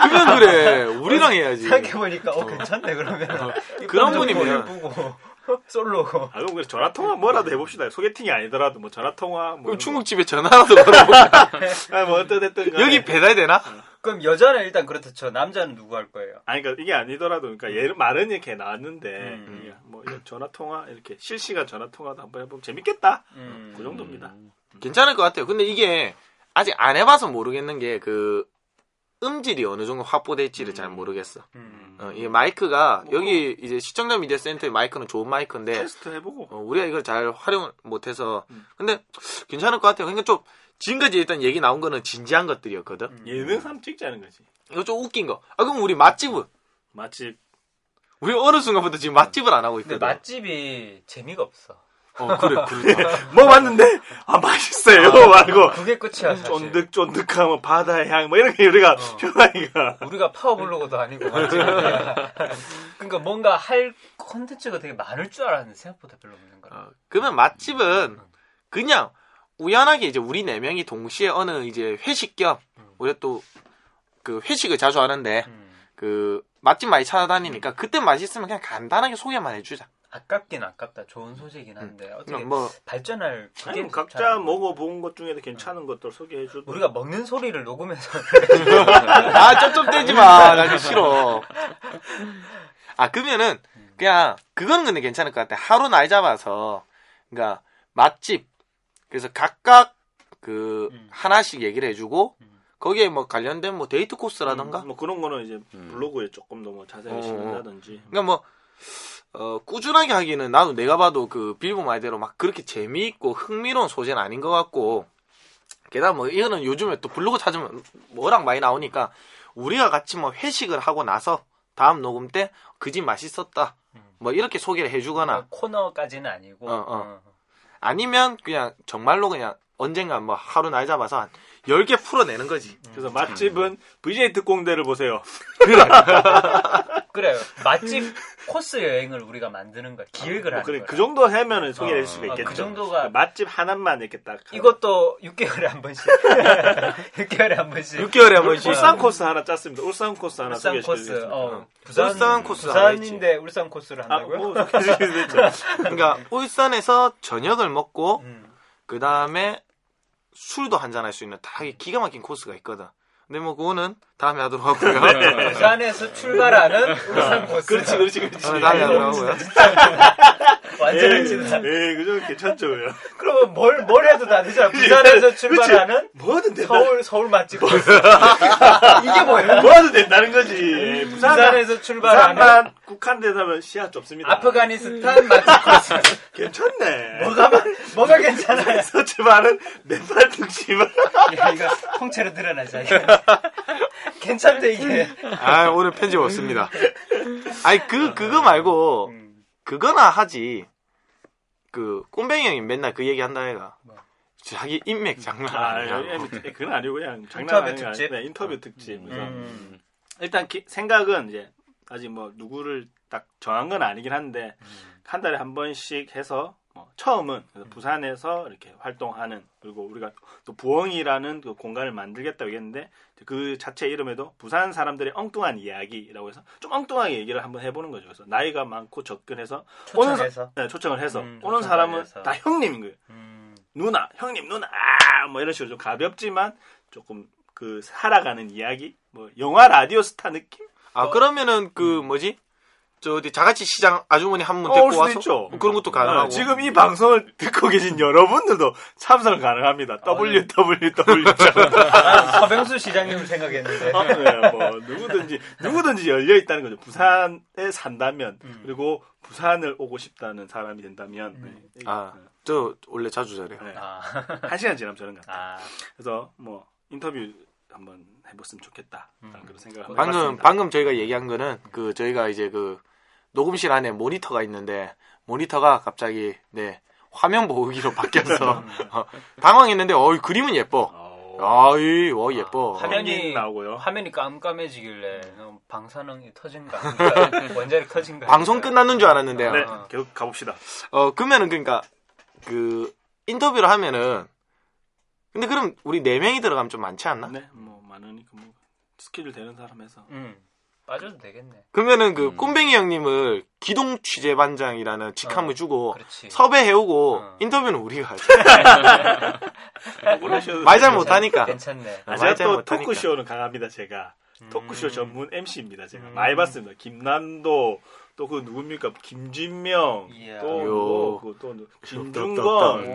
그러면 그래. 우리랑 해야지. 생각해 보니까 어 괜찮네 그러면 그런 분이면. 예쁘고 솔로고 아, 그럼 그래 전화 통화 뭐라도 해봅시다. 소개팅이 아니더라도 뭐 전화 통화 뭐 그럼 중국집에 전화라도 걸어볼까? 아, 뭐 간에. 여기 배달되나? 그럼 여자는 일단 그렇다 쳐 남자는 누구 할 거예요? 아니 그러니까 이게 아니더라도 그러니까 얘 말은 이렇게 나왔는데 음. 이게 뭐 이런 전화 통화 이렇게 실시간 전화 통화도 한번 해보면 재밌겠다. 음. 그 정도입니다. 괜찮을 것 같아요. 근데 이게 아직 안 해봐서 모르겠는 게 그 음질이 어느 정도 확보될지를 잘 음. 모르겠어. 음. 어, 이 마이크가 뭐. 여기 이제 시청자 미디어 센터의 마이크는 좋은 마이크인데 테스트 해보고. 어, 우리가 이걸 잘 활용을 못해서 음. 근데 괜찮을 것 같아요. 그러니까 좀 지금까지 일단 얘기 나온 거는 진지한 것들이었거든. 음. 예능 삼 찍자는 거지. 이거 좀 웃긴 거. 아 그럼 우리 맛집은 맛집. 우리 어느 순간부터 지금 맛집을 안 하고 근데 있거든. 맛집이 재미가 없어. 어 그래 그렇다. 뭐 봤는데 아 맛있어요 말고 그게 끝이야 사실. 쫀득쫀득하면 바다의 향 뭐 이런 게 우리가 어. 표현하기가 우리가 파워블로거도 아니고. 그러니까 뭔가 할 콘텐츠가 되게 많을 줄 알았는데 생각보다 별로 없는 거야. 어, 그러면 맛집은 그냥 우연하게 이제 우리 네 명이 동시에 어느 이제 회식 겸 우리가 또 그 회식을 자주 하는데 음. 그 맛집 많이 찾아다니니까 그때 맛있으면 그냥 간단하게 소개만 해주자. 아깝긴 아깝다. 좋은 소재긴 한데 어떻게 그냥 뭐 발전할 그게 아니 잘 각자 안 먹어본 것 중에도 괜찮은 것들 소개해줘. 우리가 먹는 소리를 녹음해서 아, 쩝쩝대지 마. 나 싫어. 아, 그러면은, 그냥, 그건 근데 괜찮을 것 같아. 하루 날 잡아서, 그니까, 맛집. 그래서 각각, 그, 음. 하나씩 얘기를 해주고, 음. 거기에 뭐 관련된 뭐 데이트 코스라던가? 음, 뭐 그런 거는 이제 음. 블로그에 조금 더 뭐 자세히 어. 실는다든지. 그니까 뭐, 어, 꾸준하게 하기는 나도 내가 봐도 그 빌보 말대로 막 그렇게 재미있고 흥미로운 소재는 아닌 것 같고, 게다가 뭐 이거는 요즘에 또 블로그 찾으면 뭐랑 많이 나오니까 우리가 같이 뭐 회식을 하고 나서 다음 녹음 때 그 집 맛있었다. 음. 뭐 이렇게 소개를 해주거나 코너까지는 아니고 어, 어. 아니면 그냥 정말로 그냥 언젠가 뭐 하루 날 잡아서 한 10개 풀어내는 거지. 그래서 맛집은 VJ 특공대를 보세요. 그래요. 맛집 코스 여행을 우리가 만드는 거야. 기획을 뭐 하는 그래, 거야. 그 정도 하면은 소개할 어, 수가 어, 있겠죠. 그 정도가- 맛집 하나만 이렇게 딱. 이것도 6개월에 한 번씩. 6개월에 한 번씩. 6개월에 한 번씩. 울산 코스 하나 짰습니다. 울산 코스 하나 울산 코스. 어, 부산 울산 코스 하나 부산인데 울산 코스를 아, 한다고요? 뭐 소개해 주겠죠. 그러니까 울산에서 저녁을 먹고 음. 그 다음에 술도 한잔 할 수 있는 되게 기가 막힌 코스가 있거든. 근데 뭐 그거는 다음에 하도록 하고요. 부산에서 출발하는 울산 코스. 그렇지, 그렇지, 그렇지. 어, 다음에 하도록 하고요. 완전 예, 억지다. 예, 그죠? 괜찮죠, 그요. 그러면 뭘, 뭘 해도 다 되잖아. 부산에서 출발하는 뭐든 된다. 서울, 서울 맛집 코스. 이게 뭐야? 뭐든 된다는 거지. 예, 부산, 부산 에서 출발하는 부산만 국한되다면 시야 좁습니다. 아프가니스탄 맛집 코스. 괜찮네. 뭐가, 마- 뭐가 괜찮아요? 주말은 맨발 등심을. 야, 이거 통째로 드러나자. 이거. 괜찮대, 이게. 아 오늘 편집 없습니다. 아니 그 그거 말고 음. 그거나 하지. 그 꼼뱅이 형이 맨날 그 얘기 한다 해가. 뭐? 자기 인맥 장난 아, 아니야. 예, 그건 아니고 그냥 장난하는 게 특집? 네, 인터뷰 특집. 그래서 음. 일단 기- 생각은 이제 아직 뭐 누구를 딱 정한 건 아니긴 한데 한 달에 한 번씩 해서 뭐 처음은 그래서 부산에서 이렇게 활동하는 그리고 우리가 또 부엉이라는 그 공간을 만들겠다고 했는데 그 자체 이름에도 부산 사람들의 엉뚱한 이야기라고 해서 좀 엉뚱하게 얘기를 한번 해보는 거죠. 그래서 나이가 많고 접근해서 오는 사- 초청해서. 네, 초청을 해서 음, 오는 사람은 해서. 다 형님인 거예요. 음. 누나, 형님, 누나, 아, 뭐 이런 식으로 좀 가볍지만 조금 그 살아가는 이야기, 뭐 영화 라디오 스타 느낌? 아 그러면은 그 뭐지? 저 어디 자가치 시장 아주머니 한분 어, 데리고 올 수도 와서 있죠. 그런 것도 가능하고. 어, 지금 이 방송을 듣고 계신 여러분들도 참석 가능합니다. www. 난 서병수 시장님을 생각했는데. 아, 네, 뭐 누구든지 누구든지 열려 있다는 거죠. 부산에 산다면 음. 그리고 부산을 오고 싶다는 사람이 된다면 음. 네. 아, 저 원래 자주 저래요. 네. 아, 한 시간 지나면 것 같아요. 아, 그래서 뭐 인터뷰 한번 해봤으면 좋겠다. 음. 그런 생각을 방금 해봤습니다. 방금 저희가 얘기한 거는 그 저희가 이제 그 녹음실 안에 모니터가 있는데 모니터가 갑자기 네 화면 보기로 바뀌어서 어, 당황했는데 어 그림은 예뻐. 어, 아이 어 예뻐. 아, 화면- 화면이 나오고요. 화면이 깜깜해지길래 너무 방사능이 터진 거 아닌가? 원자력 터진 거 방송? 끝났는 줄 알았는데요. 네, 어. 계속 가봅시다. 어 그러면은 그러니까 그 인터뷰를 하면은 근데 그럼 우리 네 명이 들어가면 좀 많지 않나? 네, 뭐 많으니까 뭐 스케줄 되는 사람에서 음, 빠져도 되겠네. 그러면은 그 음. 꼼뱅이 형님을 기동 취재반장이라는 직함을 어, 주고 그렇지. 섭외해오고 어. 인터뷰는 우리가 하자. 말잘 못하니까. 괜찮네. 아, 말 제가 잘또 못하니까. 토크쇼는 강합니다. 제가 토크쇼 음. 전문 MC입니다. 제가 음. 많이 봤습니다. 김난도 또 그 누굽니까 김진명 이야. 또 요. 뭐, 그또 따, 김중건.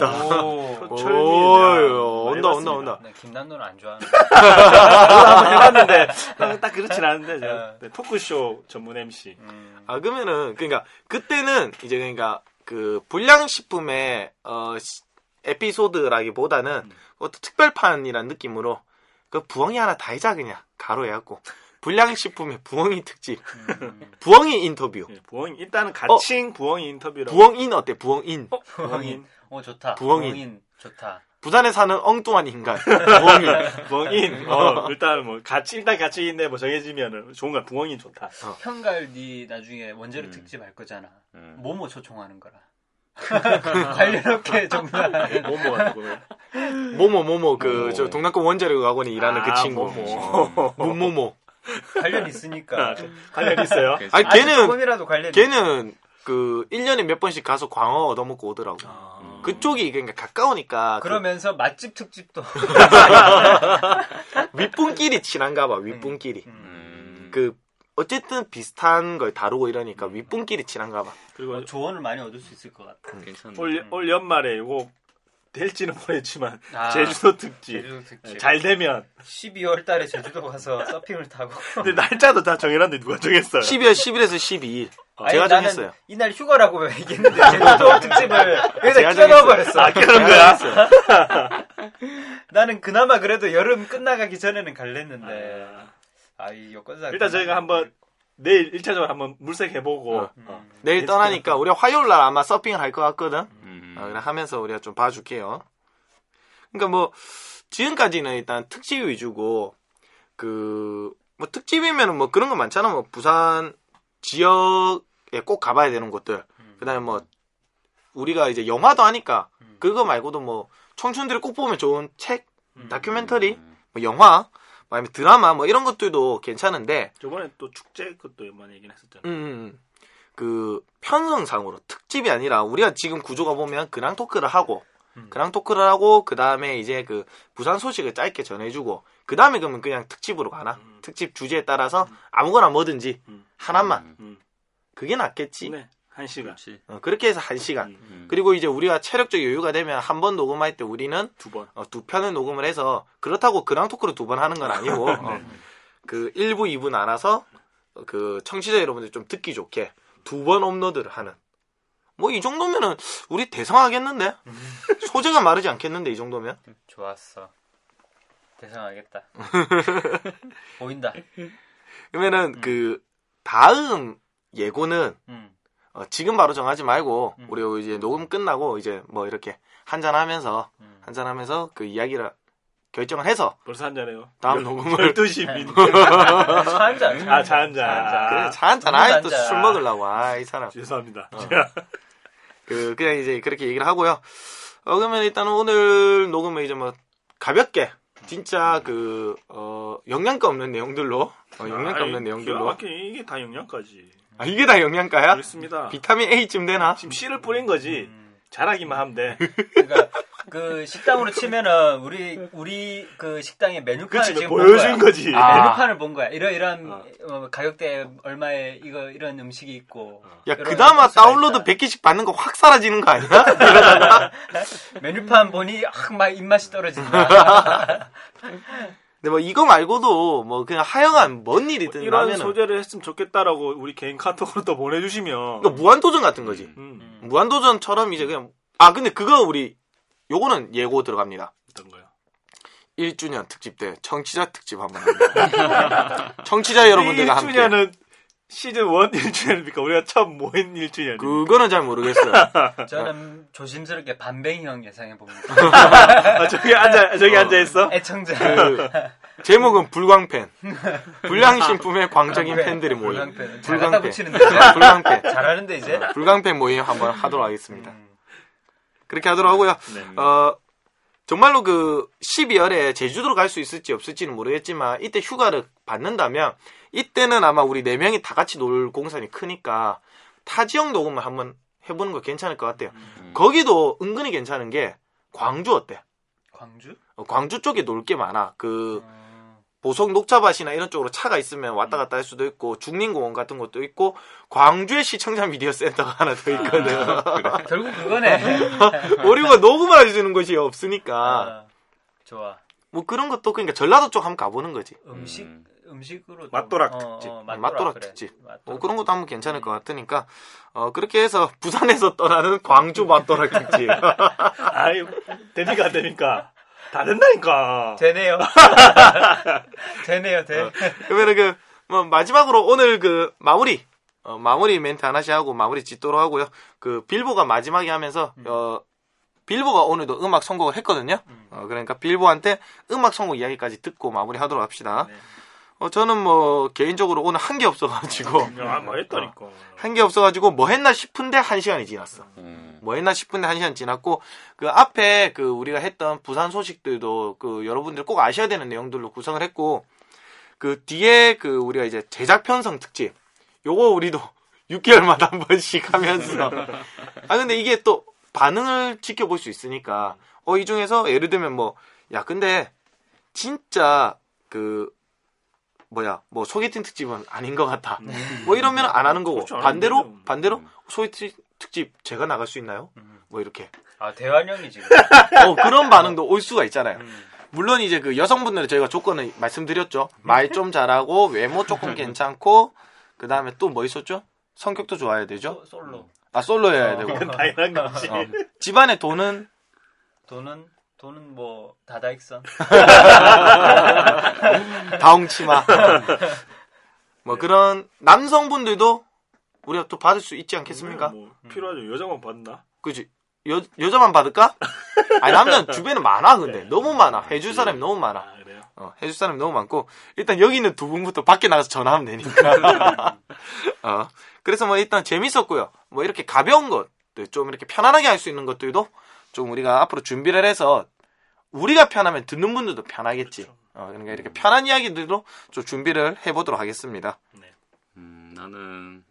철민 오이, 많이 온다. 온다 온다. 네, 김남도는 안 좋아하는. 한번 해봤는데 어, 딱 그렇진 않은데 제가 네, 토크쇼 전문 MC. 음, 아 그러면은 그러니까 그때는 이제 그러니까 그 불량식품의 어 시- 에피소드라기보다는 어떤 특별판이란 느낌으로 그 부엉이 하나 다 해자 그냥 가로 해갖고 불량식품의 부엉이 특집 음. 부엉이 인터뷰 예, 부엉이 일단은 가칭 부엉이 인터뷰라고. 부엉인 어때 부엉인 부엉인. 어 좋다. 부엉인. 부엉인 좋다. 부산에 사는 엉뚱한 인간 부엉인 부엉인. 어, 일단 뭐 같이 일단 가칭인데 뭐 정해지면은 좋은 거야. 부엉인 좋다. 현갈 니 나중에 원제로 음. 특집 할 거잖아. 음. 뭐뭐 초청하는 거라. 관련 없게 정말. 뭐뭐 가지고. 모모 모모 그 모모. 저 동남권 원자력 학원에 일하는 그 아, 친구 모모. 모모모 관련 있으니까. 관련 있어요. 아니 아주 걔는 조금이라도 관련. 걔는 그 1년에 몇 번씩 가서 광어 얻어먹고 오더라고. 그쪽이 그러니까 가까우니까 그 그러면서 맛집 특집도. 윗분끼리 친한가 봐. 윗분끼리. 음. 그 어쨌든 비슷한 걸 다루고 이러니까 윗분끼리 친한가 봐. 그리고 조언을 많이 얻을 수 있을 것 같아. 괜찮네. 올, 올 연말에 이거 될지는 모르겠지만 아, 제주도 특집 제주도 특집. 잘 되면 12월 달에 제주도 가서 서핑을 타고. 근데 날짜도 다 정해놨는데 누가 정했어요? 12월 10일에서 12일. 아니, 제가 나는 정했어요. 이날 휴가라고 얘기했는데 제주도 특집을 여기서 제가 끼워 넣어버렸어. 아, 그런 거야? 나는 그나마 그래도 여름 끝나가기 전에는 갈랬는데. 아, 이 여건상. 일단 저희가 한번 내일 1차적으로 한번 물색해보고 어. 어. 내일 떠나니까 우리가 화요일 날 아마 서핑을 할 것 같거든. 음. 어, 하면서 우리가 좀 봐줄게요. 그러니까 뭐 지금까지는 일단 특집 위주고 그 뭐 특집이면은 뭐 그런 거 많잖아. 뭐 부산 지역에 꼭 가봐야 되는 곳들. 그다음에 뭐 우리가 이제 영화도 하니까 그거 말고도 뭐 청춘들이 꼭 보면 좋은 책, 다큐멘터리, 뭐 영화, 뭐 아니면 드라마 뭐 이런 것들도 괜찮은데 저번에 또 축제 것도 많이 얘기는 했었잖아요. 음, 그 편성상으로 특집이 아니라 우리가 지금 구조가 보면 근황 토크를 하고 음. 근황 토크를 하고 그 다음에 이제 그 부산 소식을 짧게 전해주고 그 다음에 그러면 그냥 특집으로 가나 음. 특집 주제에 따라서 아무거나 뭐든지 음. 하나만 음. 그게 낫겠지 네, 한 시간. 어, 그렇게 해서 한 시간 음. 음. 그리고 이제 우리가 체력적 여유가 되면 한 번 녹음할 때 우리는 두 번. 어, 두 편을 녹음을 해서 그렇다고 근황 토크를 두번 하는 건 아니고 어, 그 1부, 2부 나눠서 어, 그 청취자 여러분들 좀 듣기 좋게 두 번 업로드를 하는 뭐 이 정도면은 우리 대성하겠는데 소재가 마르지 않겠는데 이 정도면 좋았어. 대성하겠다. 보인다. 그러면은 그 다음 예고는 음. 어, 지금 바로 정하지 말고 음. 우리 이제 녹음 끝나고 이제 뭐 이렇게 한잔 하면서 음. 한잔 하면서 그 이야기를 결정을 해서 벌써 한 잔해요. 다음 녹음을 12시 민. 차 한잔. 아, 차한 잔. 차 그래, 아, 차 한잔 물 아이 한또 잔. 술 먹으려고 아 이 사람 죄송합니다. 그 그냥 이제 그렇게 얘기를 하고요. 어 그러면 일단은 오늘 녹음은 이제 뭐 가볍게 진짜 그 어, 영양가 없는 내용들로 어, 영양가 없는 내용들로 기가 막히게 이게 다 영양까지. 아 이게 다 영양가야? 그렇습니다. 비타민 A쯤 되나? 지금 씨를 뿌린 거지. 음. 잘하기만 하면 돼. 그러니까 그 식당으로 치면은 우리 우리 그 식당의 메뉴판을 그렇지, 지금 보여준. 거지. 아. 메뉴판을 본 거야. 이러 이런 어. 어, 가격대 얼마에 이거 이런 음식이 있고. 야 이런 그나마 다운로드 있다. 100개씩 받는 거 확 사라지는 거 아니야? 메뉴판 보니 막 입맛이 떨어진다. 근데 뭐 이거 말고도 뭐 그냥 하여간 뭔 일이든 이런 나면은 소재를 했으면 좋겠다라고 우리 개인 카톡으로 또 보내주시면. 그러니까 무한도전 같은 거지. 음, 무한도전처럼 이제 그냥 아 근데 그거 우리 요거는 예고 들어갑니다. 어떤 거요? 1주년 특집 때 청취자 특집 한번 합니다. 청취자 여러분들과 함께 1주년은 시즌 1 1주년입니까? 우리가 처음 모인 1주년. 그거는 잘 모르겠어요. 저는 조심스럽게 반뱅형 예상해 봅니다. 아, 저기 앉아, 저기 앉아 있어? 애청자. 그 제목은 불광팬. 불량식품의 광적인 팬들이 모임. 불광팬. 불광팬. 잘하는데 이제. 불광팬 모임 한번 하도록 하겠습니다. 음. 그렇게 하도록 하고요. 네. 어, 정말로 그 12월에 제주도로 갈 수 있을지 없을지는 모르겠지만 이때 휴가를 받는다면 이때는 아마 우리 네 명이 다 같이 놀 공산이 크니까 타 지역 녹음을 한번 해보는 거 괜찮을 것 같아요. 거기도 은근히 괜찮은 게 광주 어때? 광주? 어, 광주 쪽에 놀 게 많아. 그 음. 보석 녹차밭이나 이런 쪽으로 차가 있으면 왔다 갔다 할 수도 있고 중림공원 같은 것도 있고 광주에 시청자 미디어 센터가 하나 더 있거든. 결국 그거네. 우리가 녹음을 해주는 곳이 없으니까 아, 좋아. 뭐 그런 것도 그러니까 전라도 쪽 한번 가보는 거지. 음식 음. 음식으로 좀- 맛도락 어, 특집. 어, 맛도락 그래. 특집. 맛도락. 뭐 그런 것도 한번 괜찮을 것 같으니까 어 그렇게 해서 부산에서 떠나는 광주 맛도락 특집. 아이 되니까 안 되니까 다 된다니까. 되네요. 되네요, 돼. 그러면은 그뭐 마지막으로 오늘 그 마무리 어, 마무리 멘트 하나씩 하고 마무리 짓도록 하고요. 그 빌보가 마지막에 하면서 어 빌보가 오늘도 음악 선곡을 했거든요. 어, 그러니까 빌보한테 음악 선곡 이야기까지 듣고 마무리 하도록 합시다. 네. 어, 저는 뭐 개인적으로 오늘 한 게 없어가지고 야, 뭐 했다니까. 한 게 없어가지고 뭐 했나 싶은데 한 시간이 지났어. 음. 뭐 했나 싶은데 한 시간 지났고 그 앞에 그 우리가 했던 부산 소식들도 그 여러분들 꼭 아셔야 되는 내용들로 구성을 했고 그 뒤에 그 우리가 이제 제작 편성 특집 요거 우리도 6개월마다 한 번씩 하면서 아 근데 이게 또 반응을 지켜볼 수 있으니까 어 이 중에서 예를 들면 뭐 야 근데 진짜 그 뭐야 뭐 소개팅 특집은 아닌 것 같아 뭐 이러면 안 하는 거고 그렇죠, 안 반대로. 반대로 소개팅 특집 제가 나갈 수 있나요? 음. 뭐 이렇게 아, 대환영이 지금. 어, 그런 반응도 올 수가 있잖아요. 음. 물론 이제 그 여성분들은 저희가 조건을 말씀드렸죠. 말 좀 잘하고 외모 조금 괜찮고 그 다음에 또 뭐 있었죠? 성격도 좋아야 되죠. 소- 솔로. 아 솔로여야 어. 되고 이건 당연한 거지. 어. 집안에 돈은 돈은 돈은 뭐 다다익선. 다홍치마. 뭐 그런 남성분들도 우리가 또 받을 수 있지 않겠습니까? 뭐 필요하죠. 여자만 받나? 그지? 여, 여자만 받을까? 아니 남자는 주변에 많아 근데 너무 많아 해줄 사람이 너무 많아 아 그래요. 어, 해줄 사람이 너무 많고 일단 여기 있는 두 분부터 밖에 나가서 전화하면 되니까 어, 그래서 뭐 일단 재밌었고요 뭐 이렇게 가벼운 것들 좀 이렇게 편안하게 할 수 있는 것들도 좀 우리가 앞으로 준비를 해서 우리가 편하면 듣는 분들도 편하겠지. 어, 그러니까 이렇게 편한 이야기들도 좀 준비를 해보도록 하겠습니다. 음, 나는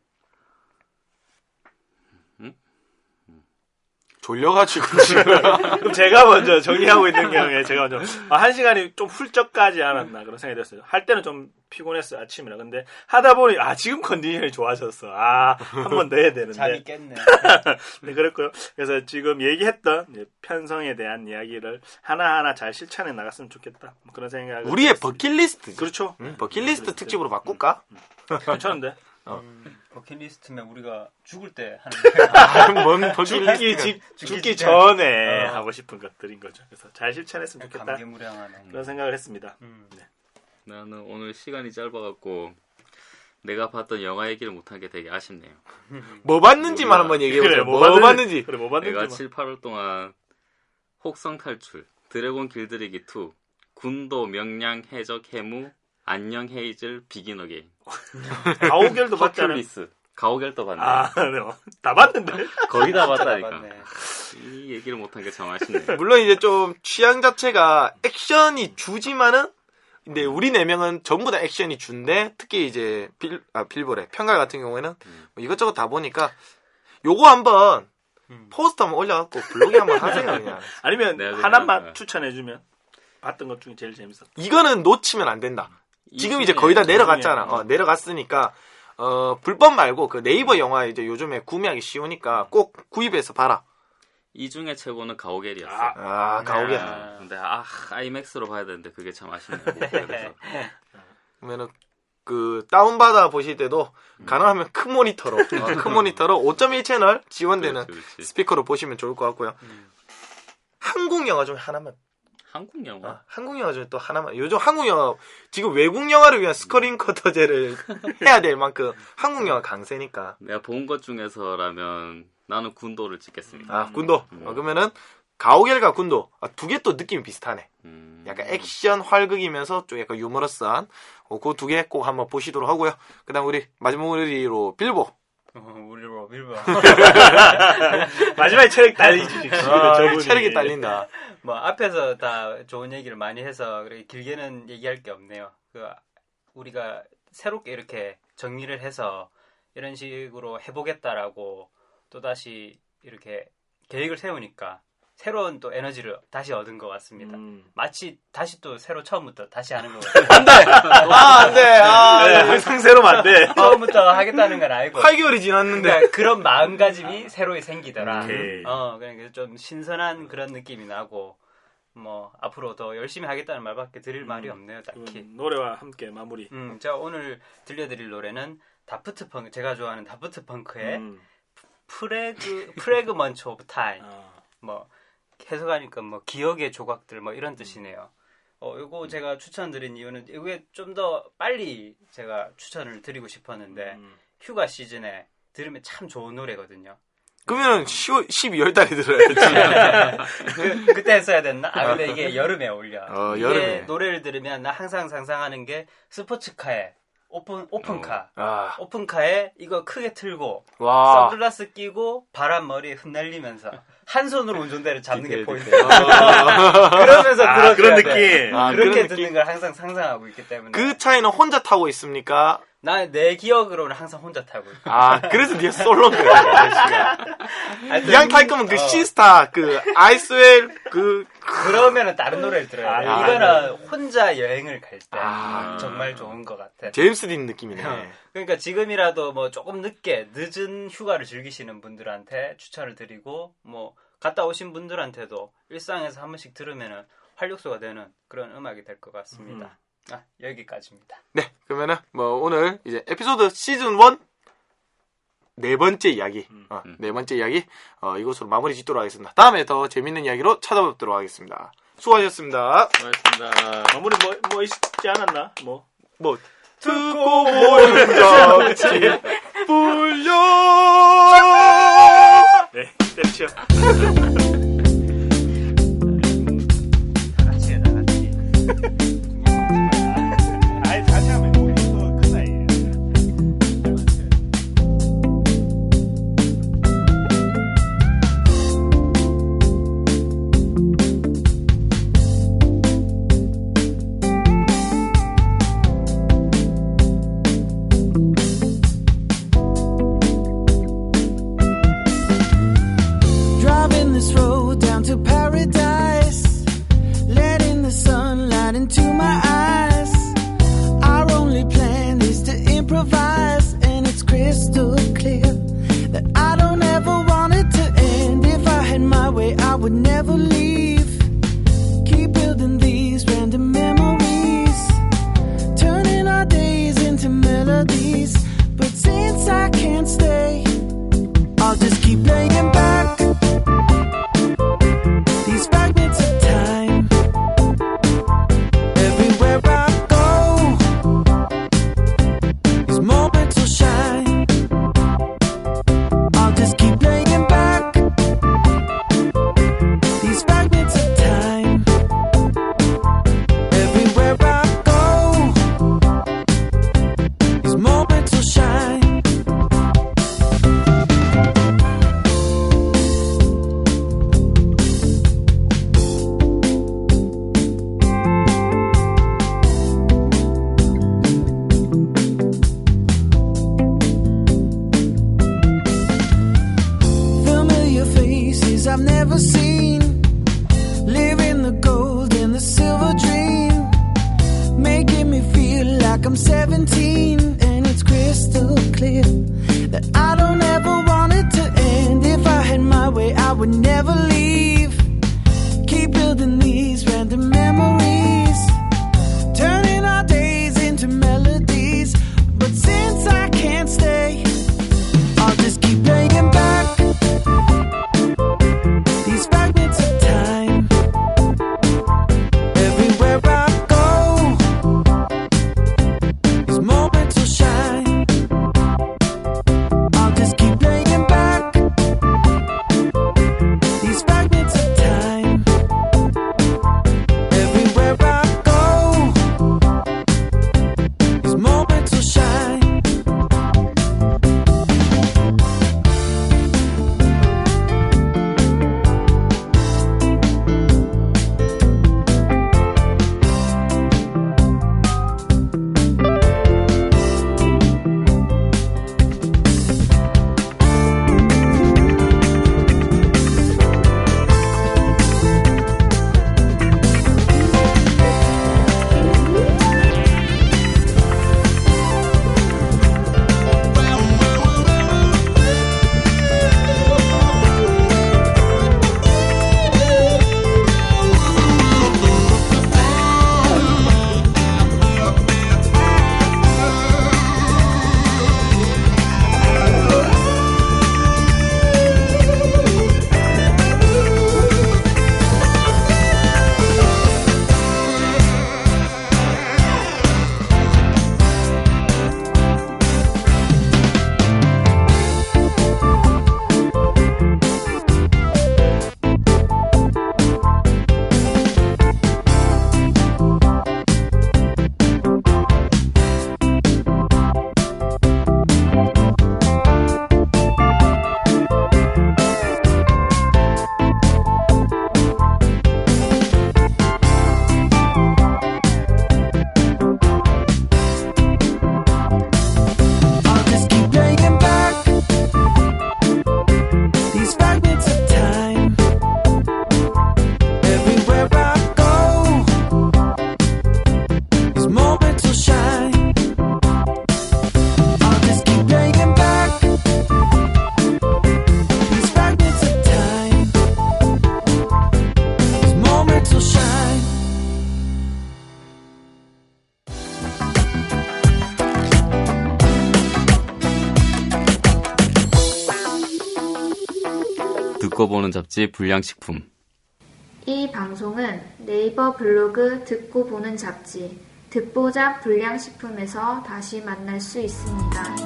졸려가지고 지금 그럼 제가 먼저 정리하고 있는 경우에 제가 먼저 아, 한 시간이 좀 훌쩍 가지 않았나 그런 생각이 들었어요. 할 때는 좀 피곤했어요 아침이라. 근데 하다 보니 아 지금 컨디션이 좋아졌어. 아 한 번 더 해야 되는데. 잠이 깼네. 네 그랬고요. 그래서 지금 얘기했던 편성에 대한 이야기를 하나 하나 잘 실천해 나갔으면 좋겠다. 뭐 그런 생각을. 우리의. 버킷리스트 그렇죠. 응? 버킷리스트 특집으로 바꿀까? 괜찮은데. 음, 버킷리스트면 우리가 죽을 때 하는 거야. 뭔 죽기 버킷리스트 직 죽기. 전에 어. 하고 싶은 것들인 거죠. 그래서 잘 실천했으면 좋겠다. 감개무량하네. 그런 생각을 했습니다. 음. 나는 오늘 시간이 짧아갖고 내가 봤던 영화 얘기를 못한 게 되게 아쉽네요. 뭐 봤는지만 한번 얘기해보세요. 뭐, 봤는지- 봤는지. 그래 뭐 봤는지. 내가 뭐. 7, 8월 동안 혹성 탈출, 드래곤 길들이기 2, 군도 명량 해적 해무, 안녕 헤이즐 Begin Again, 가오갤도 봤잖아. 가오갤도 봤네. 아, 네. 어, 다 봤는데. 거의 다 봤다니까. 이 얘기를 못한 게참 아쉽네. 물론 이제 좀 취향 자체가 액션이 주지만은 근데 우리 네 명은 전부 다 액션이 준데 특히 이제 빌, 아, 빌보레 평가 같은 경우에는 뭐 이것저것 다 보니까 요거 한번 음. 포스터 한번 올려갖고 블로그에 한번 하세요 그냥 아니면 하나만 네. 추천해주면 봤던 것 중에 제일 재밌었다. 이거는 놓치면 안 된다 지금 이제 거의 다 내려갔잖아 음. 어, 내려갔으니까 어 불법 말고 그 네이버 영화 이제 요즘에 구매하기 쉬우니까 꼭 구입해서 봐라 이 중에 최고는 가오갤이었어. 아, 아 가오게 아, 근데 아 아이맥스로 봐야 되는데 그게 참 아쉽네요. 그래서 그러면은 그 다운받아 보실 때도 가능하면 큰 모니터로 어, 큰 모니터로 5.1 채널 지원되는 그렇지, 그렇지. 스피커로 보시면 좋을 것 같고요. 음. 한국 영화 중에 하나만 한국 영화. 어, 한국 영화 중에 또 하나만 요즘 한국 영화 지금 외국 영화를 위한 스크린 쿼터제를 해야 될 만큼 한국 영화 강세니까 내가 본 것 중에서라면 나는 군도를 찍겠습니다. 아 군도 어, 그러면은 가오갤과 군도 아, 두 개 또 느낌이 비슷하네. 음, 약간 액션 활극이면서 좀 약간 유머러스한 어, 그두 개 꼭 한번 보시도록 하고요. 그다음 우리 마지막으로 빌보 어, 우리로 밀고. 마지막에 체력 달리지. 아, 저분이. 체력이 딸린다. 뭐 앞에서 다 좋은 얘기를 많이 해서 그렇게 길게는 얘기할 게 없네요. 그 우리가 새롭게 이렇게 정리를 해서 이런 식으로 해보겠다라고 또 다시 이렇게 계획을 세우니까 새로운 또 에너지를 다시 얻은 것 같습니다. 음. 마치 다시 또 새로 처음부터 다시 하는 것 같아요. 아, 안 돼. 아, 네, 항상 새로면 안 돼. 처음부터 하겠다는 건 알고 8개월이 지났는데. 그러니까 그런 마음가짐이 새로 생기더라. 오케이. 어, 그러니까 좀 신선한 그런 느낌이 나고 뭐 앞으로 더 열심히 하겠다는 말밖에 드릴 말이 없네요, 음, 딱히. 노래와 함께 마무리. 음, 제가 오늘 들려드릴 노래는 다프트 펑크, 제가 좋아하는 다프트 펑크의 음. Frag Fragment of Time. 아, 뭐 해석하니까 뭐 기억의 조각들 뭐 이런 뜻이네요. 어, 요거 제가 추천드린 이유는 이게 좀 더 빨리 제가 추천을 드리고 싶었는데 음. 휴가 시즌에 들으면 참 좋은 노래거든요. 그러면은 10월, 12월 달에 들어야지. 그, 그때 했어야 됐나? 아 근데 이게 여름에 어울려. 어, 이게 여름에. 노래를 들으면 나 항상 상상하는 게 스포츠카에 오픈 오픈카 아, 오픈카에 이거 크게 틀고 와. 선글라스 끼고 바람 머리에 흩날리면서 한 손으로 운전대를 잡는 게 디테일, 포인트. 디테일. 그러면서 아, 그런 돼. 느낌. 아, 그렇게 그런 듣는 느낌. 걸 항상 상상하고 있기 때문에 그 차이는 혼자 타고 있습니까? 나 내 기억으로는 항상 혼자 타고 있어. 아, 그래서 네가 솔로인 거야. 이왕 탈 거면 그 어, 시스타, 그 아이스웰, 그 그러면은 다른 노래를 들어야 돼. 아, 이거는 혼자 여행을 갈 때 아. 정말 좋은 것 같아. 제임스 딘 느낌이네. 그러니까 지금이라도 뭐 조금 늦게 늦은 휴가를 즐기시는 분들한테 추천을 드리고 뭐 갔다 오신 분들한테도 일상에서 한 번씩 들으면은 활력소가 되는 그런 음악이 될 것 같습니다. 아, 여기까지입니다. 네, 그러면은 뭐 오늘 이제 에피소드 시즌 1 네 번째 이야기, 어, 네 번째 이야기 어, 이것으로 마무리 짓도록 하겠습니다. 다음에 더 재밌는 이야기로 찾아뵙도록 하겠습니다. 수고하셨습니다. 고맙습니다. 마무리 뭐, 뭐 있지 않았나? 뭐. 뭐 듣고 보는 적지 불려. 네. 다 같이 해, 다 같이. 듣고 보는 잡지 불량식품. 이 방송은 네이버 블로그 듣고 보는 잡지 듣보잡 불량식품에서 다시 만날 수 있습니다.